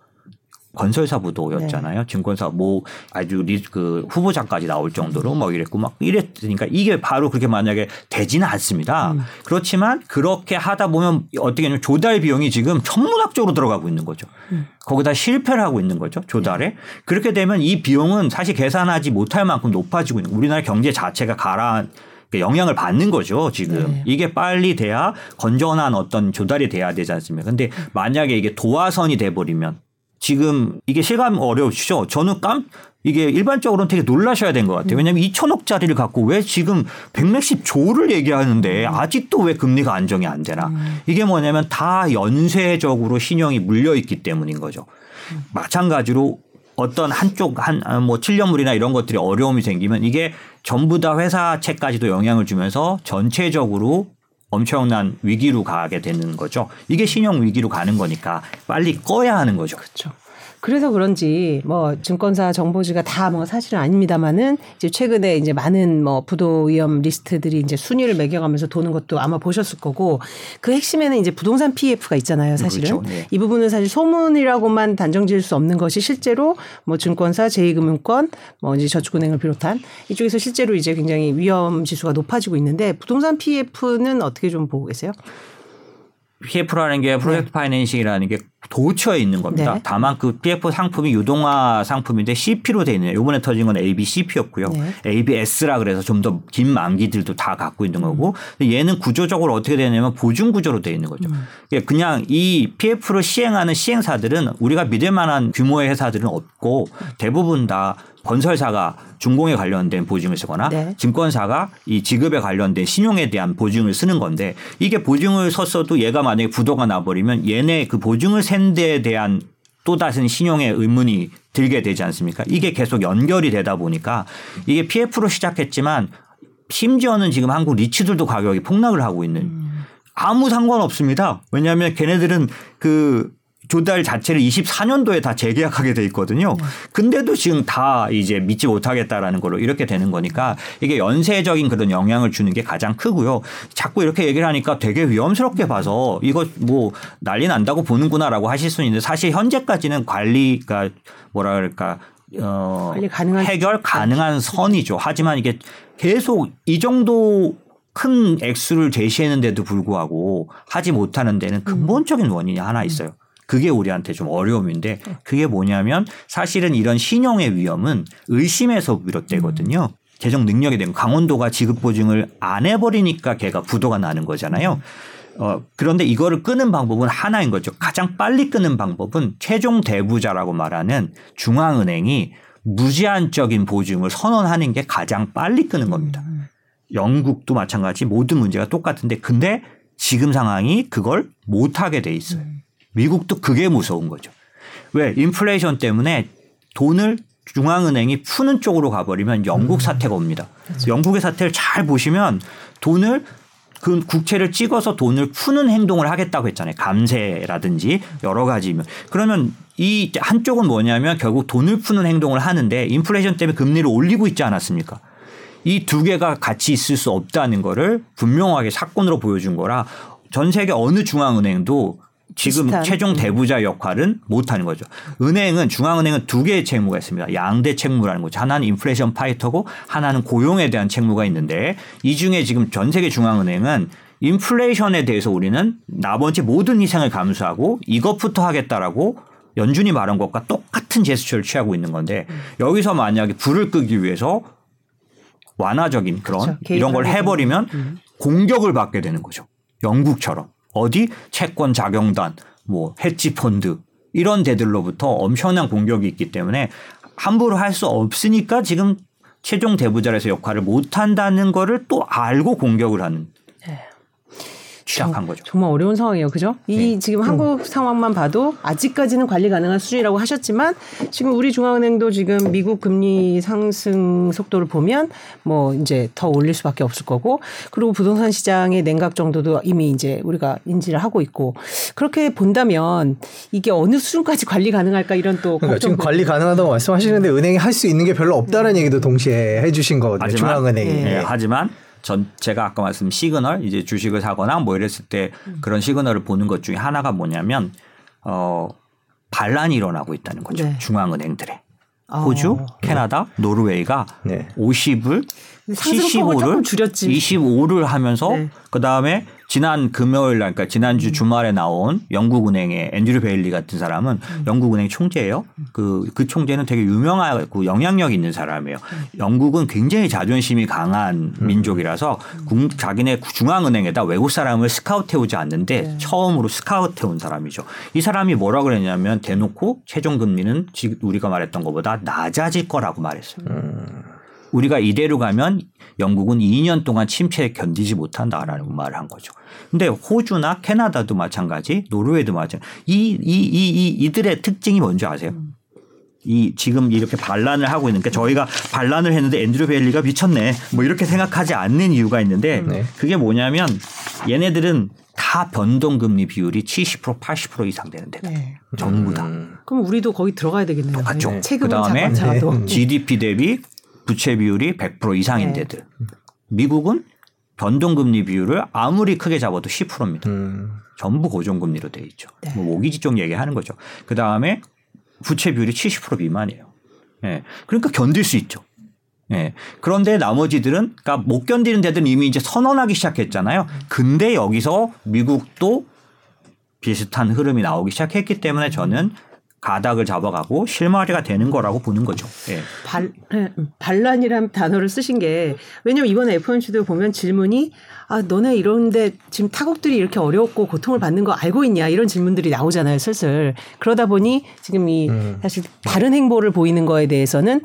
건설사 부도였잖아요. 네. 증권사 뭐 아주 리, 그 후보자까지 나올 정도로 뭐 이랬고 막 이랬으니까 이게 바로 그렇게 만약에 되지는 않습니다. 음. 그렇지만 그렇게 하다 보면 어떻게 하냐면 조달 비용이 지금 천문학적으로 들어가고 있는 거죠. 음. 거기다 실패를 하고 있는 거죠. 조달에. 그렇게 되면 이 비용은 사실 계산하지 못할 만큼 높아지고 있는. 우리나라 경제 자체가 가라 영향을 받는 거죠, 지금. 네. 이게 빨리 돼야 건전한 어떤 조달이 돼야 되지 않습니까? 근데 만약에 이게 도화선이 돼 버리면 지금 이게 실감 어려우시죠? 저는 깜 이게 일반적으로는 되게 놀라셔야 된 것 같아요. 왜냐하면 2천억짜리를 갖고 왜 지금 160 조를 얘기하는데 아직도 왜 금리가 안정이 안 되나? 이게 뭐냐면 다 연쇄적으로 신용이 물려 있기 때문인 거죠. 마찬가지로 어떤 한쪽 한 뭐 7년물이나 이런 것들이 어려움이 생기면 이게 전부 다 회사채까지도 영향을 주면서 전체적으로 엄청난 위기로 가게 되는 거죠. 이게 신용 위기로 가는 거니까 빨리 꺼야 하는 거죠. 그렇죠. 그래서 그런지 뭐 증권사 정보지가 다 뭐 사실은 아닙니다만은 이제 최근에 이제 많은 뭐 부도 위험 리스트들이 이제 순위를 매겨가면서 도는 것도 아마 보셨을 거고 그 핵심에는 이제 부동산 PF가 있잖아요, 사실은. 그렇죠. 네. 이 부분은 사실 소문이라고만 단정 지을 수 없는 것이 실제로 뭐 증권사, 제2금융권, 뭐 이제 저축은행을 비롯한 이쪽에서 실제로 이제 굉장히 위험 지수가 높아지고 있는데 부동산 PF는 어떻게 좀 보고 계세요? PF라는 게 프로젝트 파이낸싱이라는 게 도처에 있는 겁니다. 네. 다만 그 PF 상품이 유동화 상품인데 CP로 돼 있는 요번에 터진 건 ABCP였고요. 네. ABS라 그래서 좀 더 긴 만기들도 다 갖고 있는 거고 근데 얘는 구조적으로 어떻게 되냐면 보증 구조로 돼 있는 거죠. 예, 그냥 이 PF를 시행하는 시행사들은 우리가 믿을 만한 규모의 회사들은 없고 대부분 다 건설사가 중공에 관련된 보증을 쓰거나 네. 증권사가 이 지급에 관련된 신용에 대한 보증을 쓰는 건데 이게 보증을 섰어도 얘가 만약에 부도가 나버리면 얘네 그 보증을 센 데에 대한 또 다른 신용의 의문이 들게 되지 않습니까? 이게 계속 연결이 되다 보니까 이게 PF로 시작했지만 심지어는 지금 한국 리츠들도 가격이 폭락을 하고 있는 아무 상관 없습니다. 왜냐하면 걔네들은 그 조달 자체를 24년도에 다 재계약하게 돼 있거든요. 근데도 지금 다 이제 믿지 못하겠다라는 걸로 이렇게 되는 거니까 이게 연쇄적인 그런 영향을 주는 게 가장 크고요. 자꾸 이렇게 얘기를 하니까 되게 위험스럽게 봐서 이거 뭐 난리 난다고 보는구나라고 하실 수는 있는데 사실 현재까지는 관리가 뭐라 그럴까 어 관리 가능한 해결 가능한 선이죠. 하지만 이게 계속 이 정도 큰 액수를 제시했는데도 불구하고 하지 못하는 데는 근본적인 원인이 하나 있어요. 그게 우리한테 좀 어려움인데 그게 뭐냐면 사실은 이런 신용의 위험은 의심에서 비롯되거든요. 재정 능력에 대한 강원도가 지급 보증을 안 해버리니까 걔가 부도가 나는 거잖아요. 어, 그런데 이거를 끄는 방법은 하나인 거죠. 가장 빨리 끄는 방법은 최종 대부자라고 말하는 중앙은행이 무제한적인 보증을 선언하는 게 가장 빨리 끄는 겁니다. 영국도 마찬가지 모든 문제가 똑같은데 근데 지금 상황이 그걸 못하게 돼 있어요. 미국도 그게 무서운 거죠. 왜? 인플레이션 때문에 돈을 중앙은행이 푸는 쪽으로 가버리면 영국 사태가 옵니다. 영국의 사태를 잘 보시면 돈을 그 국채를 찍어서 돈을 푸는 행동을 하겠다고 했잖아요. 감세라든지 여러 가지면 그러면 이 한쪽은 뭐냐면 결국 돈을 푸는 행동을 하는데 인플레이션 때문에 금리를 올리고 있지 않았습니까? 이 두 개가 같이 있을 수 없다는 거를 분명하게 사건으로 보여준 거라 전 세계 어느 중앙은행도 지금 비슷한. 최종 대부자 역할은 못하는 거죠. 은행은 중앙은행은 두 개의 책무가 있습니다. 양대 책무라는 거죠. 하나는 인플레이션 파이터고 하나는 고용에 대한 책무가 있는데 이 중에 지금 전 세계 중앙은행은 인플레이션에 대해서 우리는 나머지 모든 희생을 감수하고 이것부터 하겠다라고 연준이 말한 것과 똑같은 제스처를 취하고 있는 건데 여기서 만약에 불을 끄기 위해서 완화적인 그런 그렇죠. 이런 걸 해버리면 음. 공격을 받게 되는 거죠. 영국처럼 어디? 채권 자경단, 뭐 헤지 펀드 이런 데들로부터 엄청난 공격이 있기 때문에 함부로 할 수 없으니까 지금 최종 대부자에서 역할을 못 한다는 거를 또 알고 공격을 하는 시작한 거죠. 정말 어려운 상황이에요. 그죠? 이 네. 지금 한국 상황만 봐도 아직까지는 관리 가능한 수준이라고 하셨지만 지금 우리 중앙은행도 지금 미국 금리 상승 속도를 보면 뭐 이제 더 올릴 수밖에 없을 거고 그리고 부동산 시장의 냉각 정도도 이미 이제 우리가 인지를 하고 있고 그렇게 본다면 이게 어느 수준까지 관리 가능할까 이런 또 그러니까 지금 관리 가능하다고 말씀하시는데 은행이 할 수 있는 게 별로 없다는 얘기도 동시에 해주신 거거든요. 하지만, 중앙은행이. 예. 예, 하지만 전 제가 아까 말씀 시그널 이제 주식을 사거나 뭐 이랬을 때 그런 시그널을 보는 것 중에 하나가 뭐냐면 어 반란이 일어나고 있다는 거죠. 네. 중앙은행들의 아, 호주, 캐나다, 노르웨이가 네. 50을 상승폭을 조금 줄였지. 25를 하면서 네. 그다음에 지난 금요일 날 그러니까 지난주 주말에 나온 영국은행의 앤드류 베일리 같은 사람은 영국은행 총재예요. 그, 그 총재는 되게 유명하고 영향력 있는 사람이에요. 영국은 굉장히 자존심이 강한 민족이라서 국- 자기네 중앙은행에다 외국 사람을 스카우트 해오지 않는데 처음으로 스카우트 해온 사람이죠. 이 사람이 뭐라 그랬냐면 대놓고 최종 금리는 지금 우리가 말했던 것보다 낮아질 거라고 말했어요. 우리가 이대로 가면 영국은 2년 동안 침체에 견디지 못한다라는 말을 한 거죠. 근데 호주나 캐나다도 마찬가지, 노르웨이도 마찬가지. 이, 이, 이, 이, 이들의 특징이 뭔지 아세요? 이 지금 이렇게 반란을 하고 있는 게 저희가 반란을 했는데 앤드류 베일리가 미쳤네 뭐 이렇게 생각하지 않는 이유가 있는데 네. 그게 뭐냐면 얘네들은 다 변동금리 비율이 70% 80% 이상 되는 데다 네. 전부 다 음. 그럼 우리도 거기 들어가야 되겠네요. 똑같죠. 네. 그다음에 GDP 대비 부채 비율이 100% 이상인 네. 데들. 미국은 변동금리 비율을 아무리 크게 잡아도 10%입니다. 음. 전부 고정금리로 돼 있죠. 네. 뭐 모기지 쪽 얘기하는 거죠. 그 다음에 부채 비율이 70% 미만이에요. 예. 그러니까 견딜 수 있죠. 예. 그런데 나머지들은 그러니까 못 견디는 데들은 이미 이제 선언하기 시작했잖아요. 근데 여기서 미국도 비슷한 흐름이 나오기 시작했기 때문에 저는 가닥을 잡아가고 실마리가 되는 거라고 보는 거죠. 예. 발, 예, 음, 반란이라는 단어를 쓰신 게 왜냐면 이번에 FOMC도 보면 질문이 아 너네 이런데 지금 타국들이 이렇게 어렵고 고통을 받는 거 알고 있냐 이런 질문들이 나오잖아요 슬슬 그러다 보니 지금 이 음. 사실 다른 행보를 보이는 거에 대해서는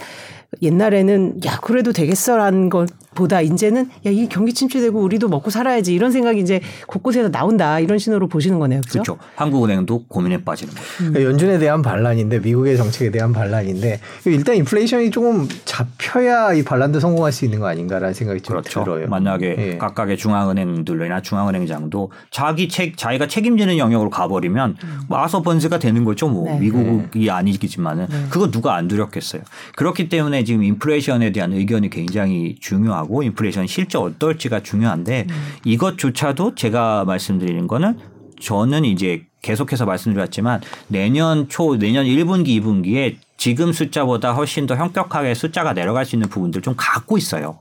옛날에는 야 그래도 되겠어라는 것 보다 이제는 야 이 경기 침체되고 우리도 먹고 살아야지 이런 생각이 이제 곳곳에서 나온다 이런 신호로 보시는 거네요 그렇죠? 그렇죠. 한국은행도 고민에 빠지는 거예요. 그러니까 연준에 대한 반란인데 미국의 정책에 대한 반란인데 일단 인플레이션이 조금 잡혀야 이 반란도 성공할 수 있는 거 아닌가라는 생각이 좀 그렇죠. 들어요. 만약에 예. 각각의 중앙은행들이나 중앙은행장도 자기 책 자기가 책임지는 영역으로 가버리면 뭐 아서번스가 되는 거죠. 뭐 네. 미국이 아니겠지만은 그거 누가 안 두렵겠어요. 그렇기 때문에 지금 인플레이션에 대한 의견이 굉장히 중요하고 인플레이션 실제 어떨지가 중요한데 이것조차도 제가 말씀드리는 거는 저는 이제 계속해서 말씀드렸지만 내년 초 내년 1분기 2분기에 지금 숫자보다 훨씬 더 현격하게 숫자가 내려갈 수 있는 부분들 좀 갖고 있어요.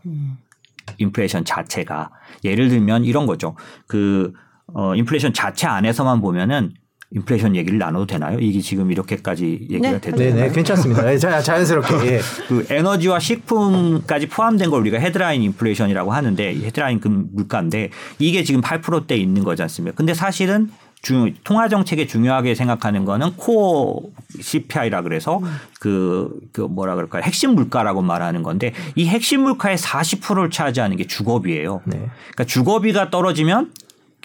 인플레이션 자체가 예를 들면 이런 거죠. 그 어, 인플레이션 자체 안에서만 보면은 인플레이션 얘기를 나눠도 되나요? 이게 지금 이렇게까지 얘기가 네. 되는 네네 괜찮습니다. 네, 자, 자연스럽게 예. [LAUGHS] 그 에너지와 식품까지 포함된 걸 우리가 헤드라인 인플레이션이라고 하는데 이 헤드라인 그 물가인데 이게 지금 8%대 있는 거지 않습니까? 근데 사실은 중, 통화 정책에 중요하게 생각하는 거는 코어 CPI라 그래서 그, 그 뭐라 그럴까요? 핵심 물가라고 말하는 건데 이 핵심 물가의 40%를 차지하는 게 주거비예요. 네. 그러니까 주거비가 떨어지면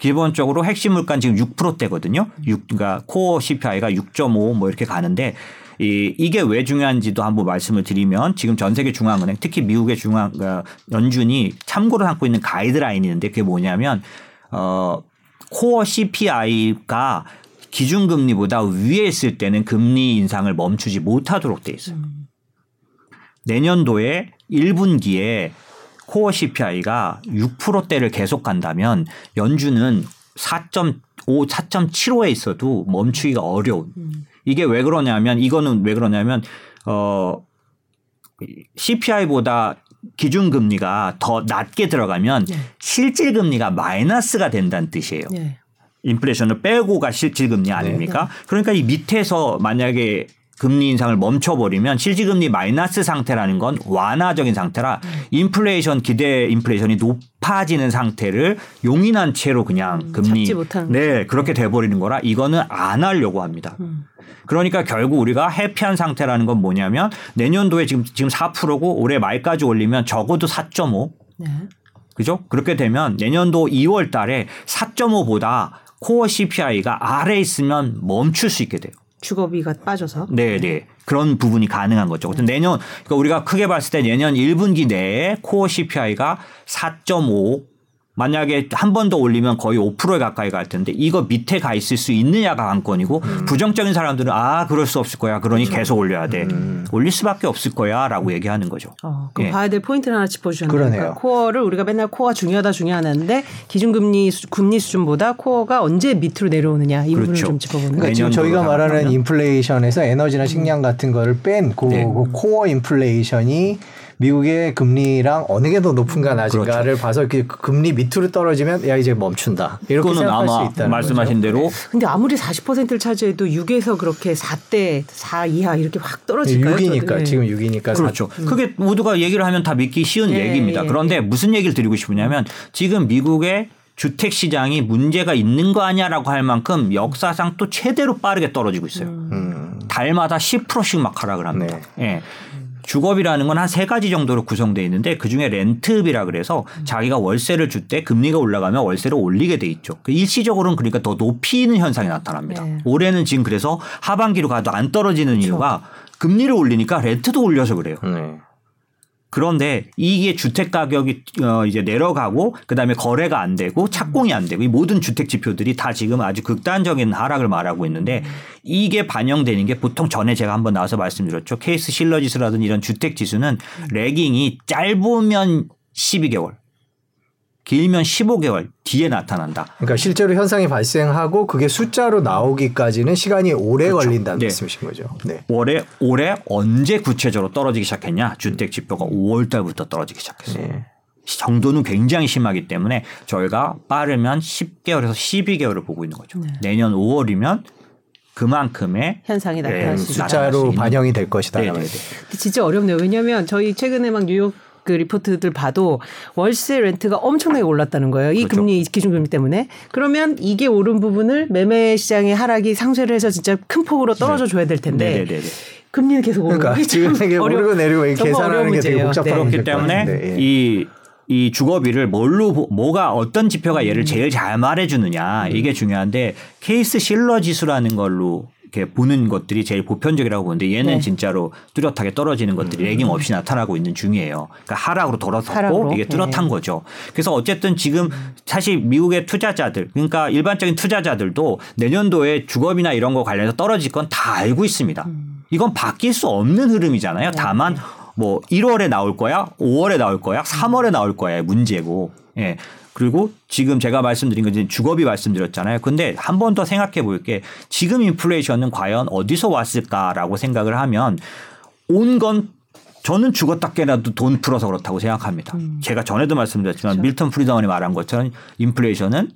기본적으로 핵심 물가는 지금 6%대거든요. 6, 그러니까 코어 CPI가 6.5 뭐 이렇게 가는데 이, 이게 왜 중요한지도 한번 말씀을 드리면 지금 전 세계 중앙은행 특히 미국의 중앙 그러니까 연준이 참고로 삼고 있는 가이드라인이 있는데 그게 뭐냐면 어 코어 CPI가 기준금리보다 위에 있을 때는 금리 인상을 멈추지 못하도록 돼 있어요. 내년도에 1분기에 코어 CPI가 6%대를 계속 간다면 연준은 4.5, 4.75에 있어도 멈추기가 어려운. 이게 왜 그러냐면 이거는 왜 그러냐면 어 CPI보다 기준 금리가 더 낮게 들어가면 네. 실질 금리가 마이너스가 된다는 뜻이에요. 네. 인플레이션을 빼고가 실질 금리 아닙니까? 그러니까 이 밑에서 만약에 금리 인상을 멈춰버리면 실질금리 마이너스 상태라는 건 완화적인 상태라 인플레이션 기대 인플레이션이 높아지는 상태를 용인한 채로 그냥 금리 잡지 못하는 네 그렇게 돼버리는 거라 이거는 안 하려고 합니다. 그러니까 결국 우리가 해피한 상태라는 건 뭐냐면 내년도에 지금 지금 4%고 올해 말까지 올리면 적어도 4.5 네. 그죠? 그렇게 되면 내년도 2월 달에 4.5보다 코어 CPI가 아래 에 있으면 멈출 수 있게 돼요. 주거비가 빠져서. 네, 네. 그런 부분이 가능한 거죠. 그래서 내년 그러니까 우리가 크게 봤을 때 내년 1분기 내에 코어 CPI가 4.5 만약에 한 번 더 올리면 거의 5%에 가까이 갈 텐데 이거 밑에 가 있을 수 있느냐가 관건이고 부정적인 사람들은 아 그럴 수 없을 거야 그러니 계속 올려야 돼 올릴 수밖에 없을 거야라고 얘기하는 거죠. 어, 그럼 예. 봐야 될 포인트를 하나 짚어주셨네요. 그러니까 코어를 우리가 맨날 코어가 중요하다 중요하는데 기준금리 수, 금리 수준보다 코어가 언제 밑으로 내려오느냐 이 부분을 그렇죠. 좀 짚어보는 그러니까 거죠. 지금 내년도로 저희가 말하는. 인플레이션에서 에너지나 식량 같은 거를 뺀 그, 네. 그 코어 인플레이션이 미국의 금리랑 어느 게 더 높은가 낮은가를 봐서 그 금리 밑으로 떨어지면 야 이제 멈춘다 이렇게 생각할 아마 수 있다는 말씀하신 거죠. 대로 근데 아무리 40%를 차지해도 6에서 그렇게 4대 4 이하 이렇게 확 떨어질까요? 6이니까 저도? 예. 지금 6이니까 그렇죠. 그게 모두가 얘기를 하면 다 믿기 쉬운 예, 얘기입니다. 예, 그런데 무슨 얘기를 드리고 싶으냐면 지금 미국의 주택 시장이 문제가 있는 거 아니야라고 할 만큼 역사상 또 최대로 빠르게 떨어지고 있어요. 음. 달마다 10%씩 막 하락을 합니다. 예. 주거비라는 건 한 세 가지 정도로 구성되어 있는데 그중에 렌트비라 그래서 자기가 월세를 줄 때 금리가 올라가면 월세를 올리게 돼 있죠. 그 일시적으로는 그러니까 더 높이는 현상이 나타납니다. 네. 올해는 지금 그래서 하반기로 가도 안 떨어지는 이유가 금리를 올리니까 렌트도 올려서 그래요. 네. 그런데 이게 주택 가격이 어 이제 내려가고 그다음에 거래가 안 되고 착공이 안 되고 이 모든 주택 지표들이 다 지금 아주 극단적인 하락을 말하고 있는데 이게 반영되는 게 보통 전에 제가 한번 나와서 말씀드렸죠. 케이스 실러 지수라든 이런 주택 지수는 레깅이 짧으면 12개월 길면 15개월 뒤에 나타난다. 그러니까 실제로 현상이 발생하고 그게 숫자로 나오기까지는 시간이 오래 걸린다는 네. 말씀이신 거죠. 네. 올해 올해 언제 구체적으로 떨어지기 시작했냐? 주택 지표가 5월 달부터 떨어지기 시작했어요. 네. 정도는 굉장히 심하기 때문에 저희가 빠르면 10개월에서 12개월을 보고 있는 거죠. 내년 5월이면 그만큼의 현상이 나타날 네, 숫자로 있는- 반영이 될 것이다. 네, 네, 네, 네. 근데 진짜 어렵네요. 왜냐하면 저희 최근에 막 뉴욕 그 리포트들 봐도 월세 렌트가 엄청나게 올랐다는 거예요. 이 그렇죠. 금리 기준금리 때문에. 그러면 이게 오른 부분을 매매 시장의 하락이 상쇄를 해서 진짜 큰 폭으로 떨어져 줘야 될 텐데 네네네. 금리는 계속 오르고 그러니까 지금 이게 [LAUGHS] 오르고 내리고 이렇게 정말 계산하는 게 되게. 복잡한 네. 그렇기 것 때문에 같은데, 예. 이, 이 주거비를 뭘로 보- 뭐가 어떤 지표가 얘를 제일 잘 말해주느냐 이게 중요한데 케이스 실러 지수라는 걸로 이렇게 보는 것들이 제일 보편적이라고 보는데 얘는 네. 진짜로 뚜렷하게 떨어지는 것들이 레깅 없이 나타나고 있는 중이에요. 그러니까 하락으로 돌아섰고 하락으로? 이게 뚜렷한 네. 거죠. 그래서 어쨌든 지금 사실 미국의 투자자들 그러니까 일반적인 투자자들도 내년도에 주거비나 이런 거 관련해서 떨어질 건 다 알고 있습니다. 이건 바뀔 수 없는 흐름이잖아요. 다만 뭐 1월에 나올 거야, 5월에 나올 거야, 3월에 나올 거야 문제고. 예. 그리고 지금 제가 말씀드린 건 주거비 말씀드렸잖아요. 근데 한 번 더 생각해 볼 게 지금 인플레이션은 과연 어디서 왔을까라고 생각을 하면 온 건 저는 죽었다 깨라도 돈 풀어서 그렇다고 생각합니다. 제가 전에도 말씀드렸지만 밀턴 프리드먼이 말한 것처럼 인플레이션은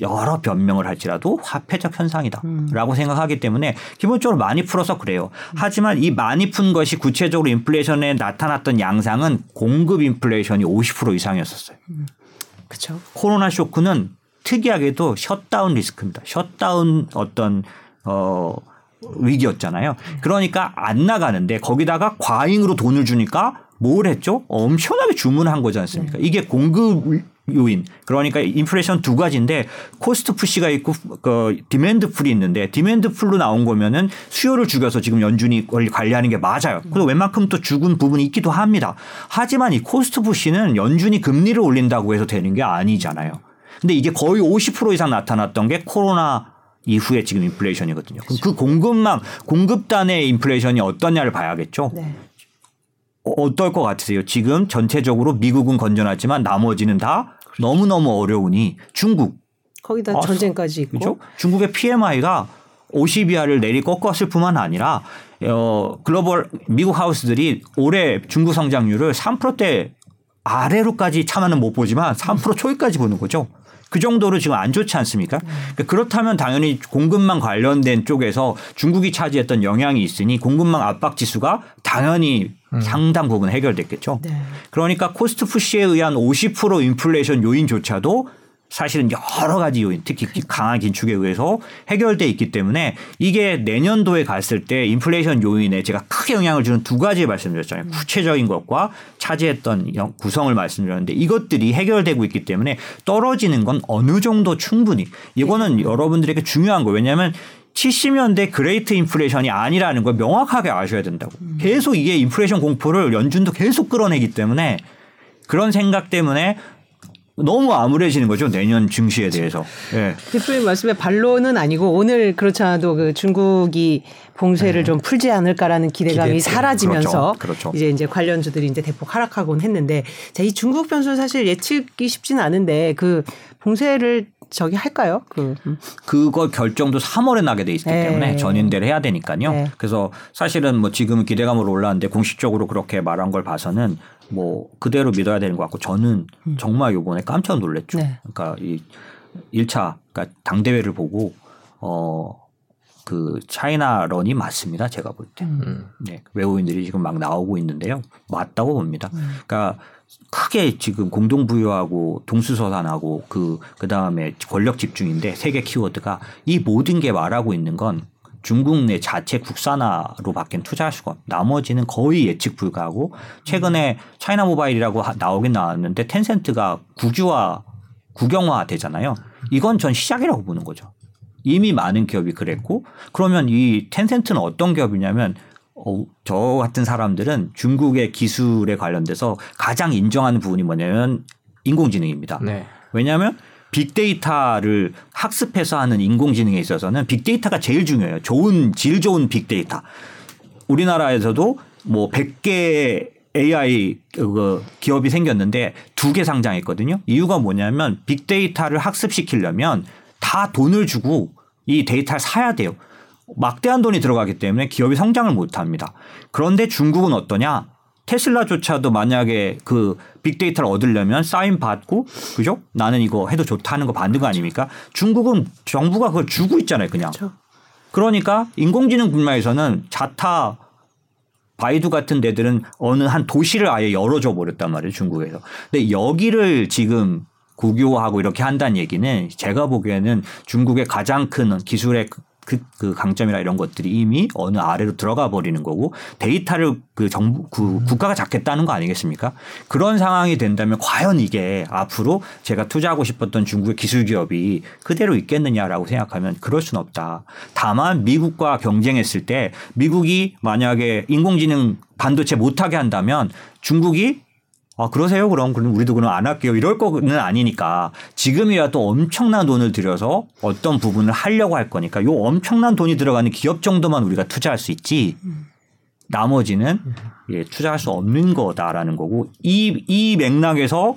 여러 변명을 할지라도 화폐적 현상이다라고 생각하기 때문에 기본적으로 많이 풀어서 그래요. 하지만 이 많이 푼 것이 구체적으로 인플레이션에 나타났던 양상은 공급 인플레이션이 50% 이상이었었어요. 그렇죠. 코로나 쇼크는 특이하게도 셧다운 리스크입니다. 셧다운 어떤 어 위기였잖아요. 그러니까 안 나가는데 거기다가 과잉으로 돈을 주니까 뭘 했죠? 엄청나게 주문한 거지 않습니까? 이게 공급 요인. 그러니까 인플레이션 두 가지인데 cost push가 있고 그 demand pull이 있는데 demand pull로 나온 거면은 수요를 죽여서 지금 연준이 관리하는 게 맞아요. 그래서 웬만큼 또 죽은 부분이 있기도 합니다. 하지만 이 cost push는 연준이 금리를 올린다고 해서 되는 게 아니잖아요. 근데 이게 거의 50% 이상 나타났던 게 코로나 이후에 지금 인플레이션이거든요. 그럼 그 공급망 공급단의 인플레이션이 어떠냐를 봐야겠죠. 네. 어, 어떨 것 같으세요? 지금 전체적으로 미국은 건전하지만 나머지는 다 너무너무 어려우니 중국 거기다 아, 전쟁까지 있고. 그렇죠? 중국의 PMI가 50 이하를 내리 꺾었을 뿐만 아니라 어, 글로벌 미국 하우스들이 올해 중국 성장률을 3%대 아래로까지 참아는 못 보지만 3% 초기까지 보는 거죠. 그 정도로 지금 안 좋지 않습니까? 그러니까 그렇다면 당연히 공급망 관련된 쪽에서 중국이 차지했던 영향이 있으니 공급망 압박 지수가 당연히 상당 부분 해결됐겠죠. 네. 그러니까 cost push에 의한 50% 인플레이션 요인조차도 사실은 여러 가지 요인, 특히 강한 긴축에 의해서 해결돼 있기 때문에 이게 내년도에 갔을 때 인플레이션 요인에 제가 크게 영향을 주는 두 가지 말씀드렸잖아요. 구체적인 것과 차지했던 구성을 말씀드렸는데 이것들이 해결되고 있기 때문에 떨어지는 건 어느 정도 충분히 이거는 여러분들에게 중요한 거예요. 왜냐하면 70년대 Great 인플레이션이 아니라는 걸 명확하게 아셔야 된다고. 계속 이게 인플레이션 공포를 연준도 계속 끌어내기 때문에 그런 생각 때문에 너무 암울해지는 거죠 내년 증시에 대해서. 예. 대표님 말씀에 반론은 아니고 오늘 그렇지 않아도 그 중국이 봉쇄를 좀 풀지 않을까라는 기대감이 기대했죠. 사라지면서 그렇죠. 그렇죠. 이제 이제 관련주들이 이제 대폭 하락하곤 했는데 자, 이 중국 변수는 사실 예측이 쉽지는 않은데 그 봉쇄를 저기 할까요? 그 음. 그거 결정도 3월에 나게 돼 있기 네. 때문에 전인대를 해야 되니까요. 네. 그래서 사실은 뭐 지금 기대감으로 올라왔는데 공식적으로 그렇게 말한 걸 봐서는 뭐 그대로 믿어야 되는 것 같고 저는 정말 요번에 깜짝 놀랐죠. 네. 그러니까 이 1차 그러니까 당 대회를 보고 어 그 차이나 런이 맞습니다. 제가 볼 때. 네. 외국인들이 지금 막 나오고 있는데요. 맞다고 봅니다. 그러니까 크게 지금 공동 부여하고 동수서산하고 그 그다음에 권력 집중인데 세개 키워드가 이 모든 게 말하고 있는 건 중국 내 자체 국산화로밖에 투자할 수가 없. 나머지는 거의 예측 불가하고 최근에 차이나 모바일이라고 하- 나오긴 나왔는데 텐센트가 국유화 국영화 되잖아요. 이건 전 시작이라고 보는 거죠. 이미 많은 기업이 그랬고 그러면 이 텐센트는 어떤 기업이냐면 어, 저 같은 사람들은 중국의 기술에 관련돼서 가장 인정하는 부분이 뭐냐면 인공지능입니다. 네. 왜냐하면 빅데이터를 학습해서 하는 인공지능에 있어서는 빅데이터가 제일 중요해요. 좋은 질 좋은 빅데이터. 우리나라에서도 뭐 100개 AI 그 기업이 생겼는데 두 개 상장했거든요. 이유가 뭐냐면 빅데이터를 학습시키려면 다 돈을 주고 이 데이터를 사야 돼요. 막대한 돈이 들어가기 때문에 기업이 성장을 못 합니다. 그런데 중국은 어떠냐? 테슬라조차도 만약에 그 빅데이터를 얻으려면 사인 받고 그죠? 나는 이거 해도 좋다는 거 받는 거 아닙니까? 중국은 정부가 그걸 주고 있잖아요, 그냥. 그렇죠. 그러니까 인공지능 분야에서는 자타 바이두 같은 데들은 어느 한 도시를 아예 열어줘 버렸단 말이에요, 중국에서. 근데 여기를 지금 국유화하고 이렇게 한다는 얘기는 제가 보기에는 중국의 가장 큰 기술의 그, 그, 그 강점이라 이런 것들이 이미 어느 아래로 들어가 버리는 거고 데이터를 그 정부 그 국가가 잡겠다는 거 아니겠습니까? 그런 상황이 된다면 과연 이게 앞으로 제가 투자하고 싶었던 중국의 기술 기업이 그대로 있겠느냐라고 생각하면 그럴 수는 없다. 다만 미국과 경쟁했을 때 미국이 만약에 인공지능 반도체 못하게 한다면 중국이 아, 그러세요? 그럼, 그럼 우리도 그럼 안 할게요. 이럴 거는 아니니까 지금이라도 엄청난 돈을 들여서 어떤 부분을 하려고 할 거니까 요 엄청난 돈이 들어가는 기업 정도만 우리가 투자할 수 있지 나머지는 예, 투자할 수 없는 거다라는 거고 이, 이 맥락에서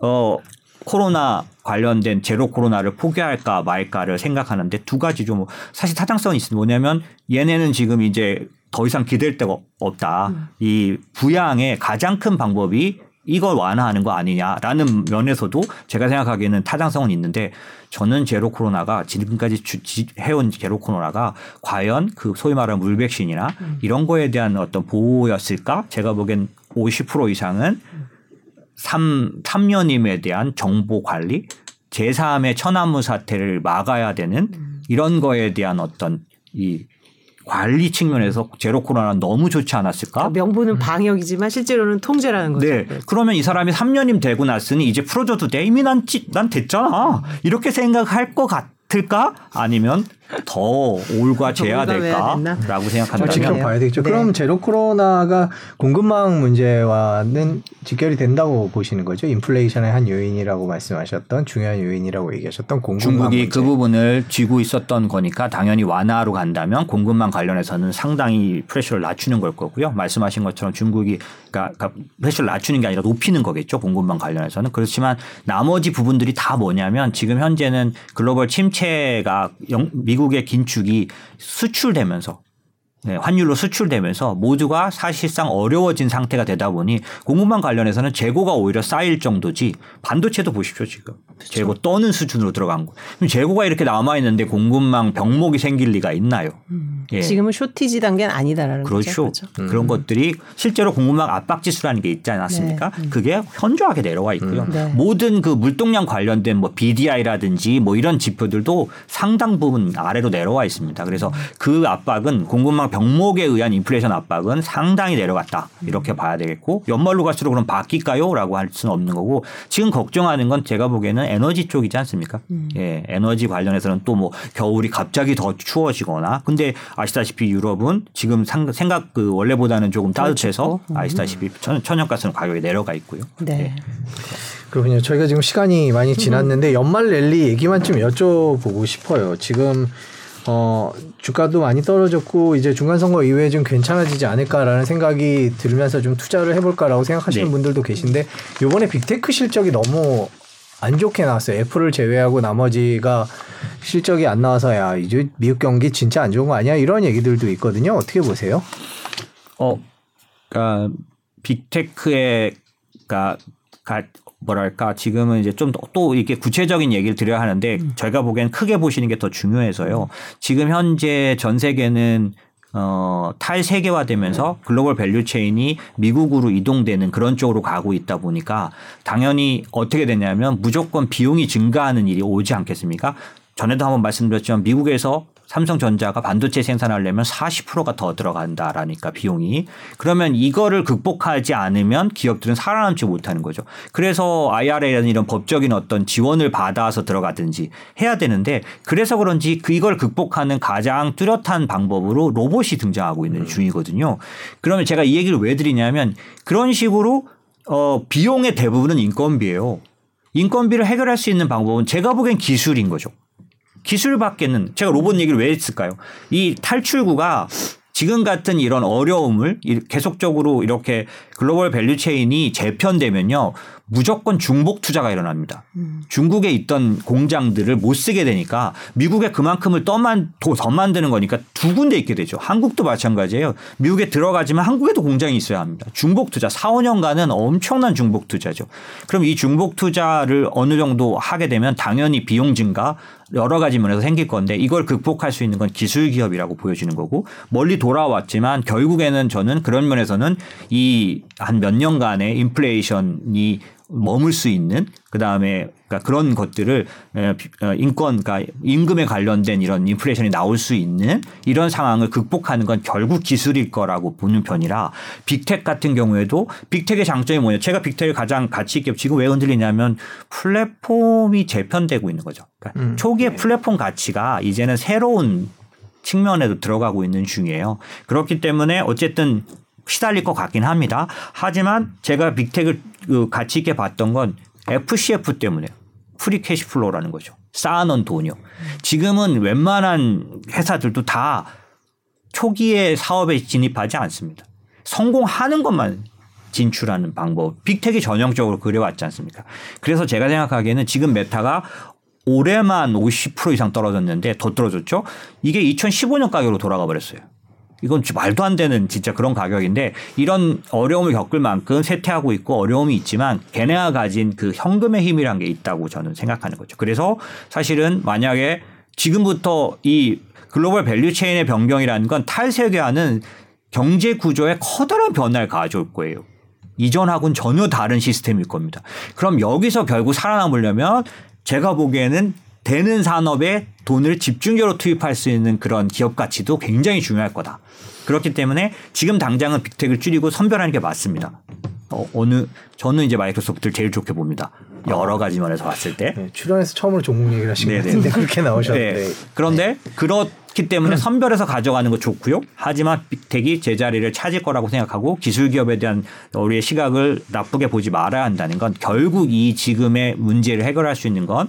어, 코로나 관련된 제로 코로나를 포기할까 말까를 생각하는데 두 가지 좀 사실 타당성이 있습니다. 뭐냐면 얘네는 지금 이제 더 이상 기댈 데가 없다. 이 부양의 가장 큰 방법이 이걸 완화하는 거 아니냐라는 면에서도 제가 생각하기에는 타당성은 있는데 저는 제로 코로나가 지금까지 주, 지, 해온 제로 코로나가 과연 그 소위 말하는 물 백신이나 음. 이런 거에 대한 어떤 보호였을까? 제가 보기엔 50% 이상은 삼 3년임에 대한 정보 관리, 제3의 천안무 사태를 막아야 되는 음. 이런 거에 대한 어떤 이 관리 측면에서 제로 코로나는 너무 좋지 않았을까? 명분은 방역이지만 실제로는 통제라는 거죠. 네. 그러면 이 사람이 3년임 되고 났으니 이제 풀어줘도 돼. 이미 난, 찌, 난 됐잖아. 이렇게 생각할 것 같을까? 아니면 더 올과 재야? 될까라고 좀 생각한다면 지켜봐야 되겠죠. 네. 그럼 제로 코로나가 공급망 문제와는 직결이 된다고 보시는 거죠. 인플레이션의 한 요인이라고 말씀하셨던 중요한 요인이라고 얘기하셨던 공급망 중국이 문제. 그 부분을 쥐고 있었던 거니까 당연히 완화로 간다면 공급망 관련해서는 상당히 프레셔를 낮추는 걸 거고요. 말씀하신 것처럼 중국이 그러니까 그러니까 프레셔를 낮추는 게 아니라 높이는 거겠죠. 공급망 관련해서는 그렇지만 나머지 부분들이 다 뭐냐면 지금 현재는 글로벌 침체가 영- 미 국의 긴축이 수출되면서 네, 환율로 수출되면서 모두가 사실상 어려워진 상태가 되다 보니 공급망 관련해서는 재고가 오히려 쌓일 정도지 반도체도 보십시오 지금 재고 떠는 수준으로 들어간 거. 그럼 재고가 이렇게 남아 있는데 공급망 병목이 생길 리가 있나요? 예. 지금은 쇼티지 단계는 아니다라는 그렇죠. 거죠. 그런 것들이 실제로 공급망 압박 지수라는 게 있지 않았습니까? 그게 현저하게 내려와 있고요. 네. 모든 그 물동량 관련된 뭐 BDI라든지 뭐 이런 지표들도 상당 부분 아래로 내려와 있습니다. 그래서 그 압박은 공급망 병목에 의한 인플레이션 압박은 상당히 내려갔다. 이렇게 봐야 되겠고 연말로 갈수록 그럼 바뀔까요? 라고 할 수는 없는 거고 지금 걱정하는 건 제가 보기에는 에너지 쪽이지 않습니까? 예, 에너지 관련해서는 또 뭐 겨울이 갑자기 더 추워지거나 근데 아시다시피 유럽은 지금 상- 생각 그 원래보다는 조금 따뜻해서 춥고. 아시다시피 천- 천연가스는 가격이 내려가 있고요. 네. 그렇군요. 저희가 지금 시간이 많이 지났는데 연말 랠리 얘기만 좀 여쭤보고 싶어요. 지금 어 주가도 많이 떨어졌고 이제 중간 선거 이후에 좀 괜찮아지지 않을까라는 생각이 들면서 좀 투자를 해볼까라고 생각하시는 네. 분들도 계신데 이번에 빅테크 실적이 너무 안 좋게 나왔어요. 애플을 제외하고 나머지가 실적이 안 나와서 야 이제 미국 경기 진짜 안 좋은 거 아니야 이런 얘기들도 있거든요. 어떻게 보세요? 어, 그러니까 빅테크의 가, 가 뭐랄까 지금은 이제 좀 또 이렇게 구체적인 얘기를 드려야 하는데 저희가 보기엔 크게 보시는 게 더 중요해서요. 지금 현재 전 세계는 어, 탈세계화되면서 글로벌 value chain이 미국으로 이동되는 그런 쪽으로 가고 있다 보니까 당연히 어떻게 되냐면 무조건 비용이 증가하는 일이 오지 않겠습니까? 전에도 한번 말씀드렸지만 미국에서 삼성전자가 반도체 생산하려면 40%가 더 들어간다라니까 비용이 그러면 이거를 극복하지 않으면 기업들은 살아남지 못하는 거죠. 그래서 IRA라는 이런 법적인 어떤 지원을 받아서 들어가든지 해야 되는데 그래서 그런지 그 이걸 극복하는 가장 뚜렷한 방법으로 로봇이 등장하고 있는 중이거든요. 그러면 제가 이 얘기를 왜 드리냐면 그런 식으로 어 비용의 대부분은 인건비예요. 인건비를 해결할 수 있는 방법은 제가 보기엔 기술인 거죠. 기술밖에는 제가 로봇 얘기를 왜 했을까요? 이 탈출구가 지금 같은 이런 어려움을 이- 계속적으로 이렇게 global value chain이 재편되면요. 무조건 중복 투자가 일어납니다. 중국에 있던 공장들을 못 쓰게 되니까 미국에 그만큼을 떠만 더, 더 만드는 거니까 두 군데 있게 되죠. 한국도 마찬가지예요. 미국에 들어가지만 한국에도 공장이 있어야 합니다. 중복 투자 4, 5년간은 엄청난 중복 투자죠. 그럼 이 중복 투자를 어느 정도 하게 되면 당연히 비용 증가 여러 가지 면에서 생길 건데 이걸 극복할 수 있는 건 기술 기업이라고 보여지는 거고 멀리 돌아왔지만 결국에는 저는 그런 면에서는 이 한 몇 년간의 인플레이션이 머물 수 있는 그 다음에 그러니까 그런 것들을 어, 인권, 그러니까 임금에 관련된 이런 인플레이션이 나올 수 있는 이런 상황을 극복하는 건 결국 기술일 거라고 보는 편이라 빅텍 같은 경우에도 빅텍의 장점이 뭐냐? 제가 빅텍을 가장 가치 있게 지금 왜 흔들리냐면 플랫폼이 재편되고 있는 거죠. 그러니까 초기에 플랫폼 가치가 이제는 새로운 측면에도 들어가고 있는 중이에요. 그렇기 때문에 어쨌든 시달릴 것 같긴 합니다. 하지만 제가 big tech를 그 가치 있게 봤던 건 FCF 때문에 free cash flow라는 거죠. 쌓아놓은 돈이요. 지금은 웬만한 회사들도 다 초기에 사업에 진입하지 않습니다. 성공하는 것만 진출하는 방법. big tech가 전형적으로 그려왔지 않습니까? 그래서 제가 생각하기에는 지금 메타가 올해만 50% 이상 떨어졌는데 더 떨어졌죠? 이게 2015년 가격으로 돌아가 버렸어요. 이건 말도 안 되는 진짜 그런 가격인데 이런 어려움을 겪을 만큼 쇠퇴하고 있고 어려움이 있지만 걔네가 가진 그 현금의 힘이란 게 있다고 저는 생각하는 거죠. 그래서 사실은 만약에 지금부터 이 global value chain의 변경이라는 건 탈세계화는 경제 구조에 커다란 변화를 가져올 거예요. 이전하고는 전혀 다른 시스템일 겁니다. 그럼 여기서 결국 살아남으려면 제가 보기에는 되는 산업에 돈을 집중적으로 투입할 수 있는 그런 기업 가치도 굉장히 중요할 거다. 그렇기 때문에 지금 당장은 빅텍을 줄이고 선별하는 게 맞습니다. 어, 느 저는 이제 마이크로소프트를 제일 좋게 봅니다. 여러 가지 면에서 봤을 때. 네, 출연해서 처음으로 종목 얘기를 하신 것. 같은데 그렇게 나오셨는데 네. 그런데 그렇기 때문에 선별해서 가져가는 거 좋고요. 하지만 빅텍이 제자리를 찾을 거라고 생각하고 기술 기업에 대한 우리의 시각을 나쁘게 보지 말아야 한다는 건 결국 이 지금의 문제를 해결할 수 있는 건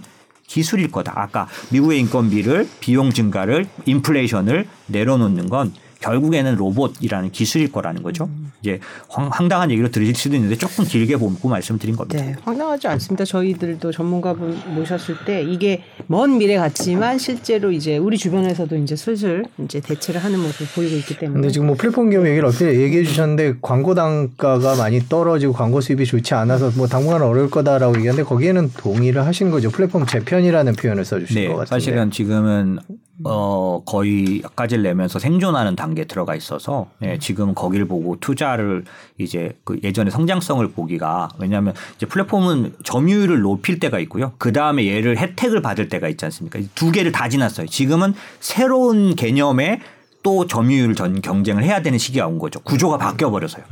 기술일 거다. 아까 미국의 인건비를 비용 증가를 인플레이션을 내려놓는 건 결국에는 로봇이라는 기술일 거라는 거죠. 이제 황, 황당한 얘기로 들으실 수도 있는데 조금 길게 보고 말씀드린 겁니다. 네, 황당하지 않습니다. 저희들도 전문가분 모셨을 때 이게 먼 미래 같지만 실제로 이제 우리 주변에서도 이제 슬슬 이제 대체를 하는 모습을 보이고 있기 때문에. 근데 지금 뭐 플랫폼 기업 얘기를 어떻게 얘기해 주셨는데 광고 단가가 많이 떨어지고 광고 수입이 좋지 않아서 뭐 당분간 어려울 거다라고 얘기하는데 거기에는 동의를 하신 거죠. 플랫폼 재편이라는 표현을 써주신 네, 것 같은데. 사실은 지금은 어 거의 까지를 내면서 생존하는 단계에 들어가 있어서 네, 지금 거기를 보고 투자를 이제 그 예전에 성장성을 보기가 왜냐하면 이제 플랫폼은 점유율을 높일 때가 있고요. 그 다음에 얘를 혜택을 받을 때가 있지 않습니까? 두 개를 다 지났어요. 지금은 새로운 개념의 또 점유율 전 경쟁을 해야 되는 시기가 온 거죠. 구조가 바뀌어 버려서요.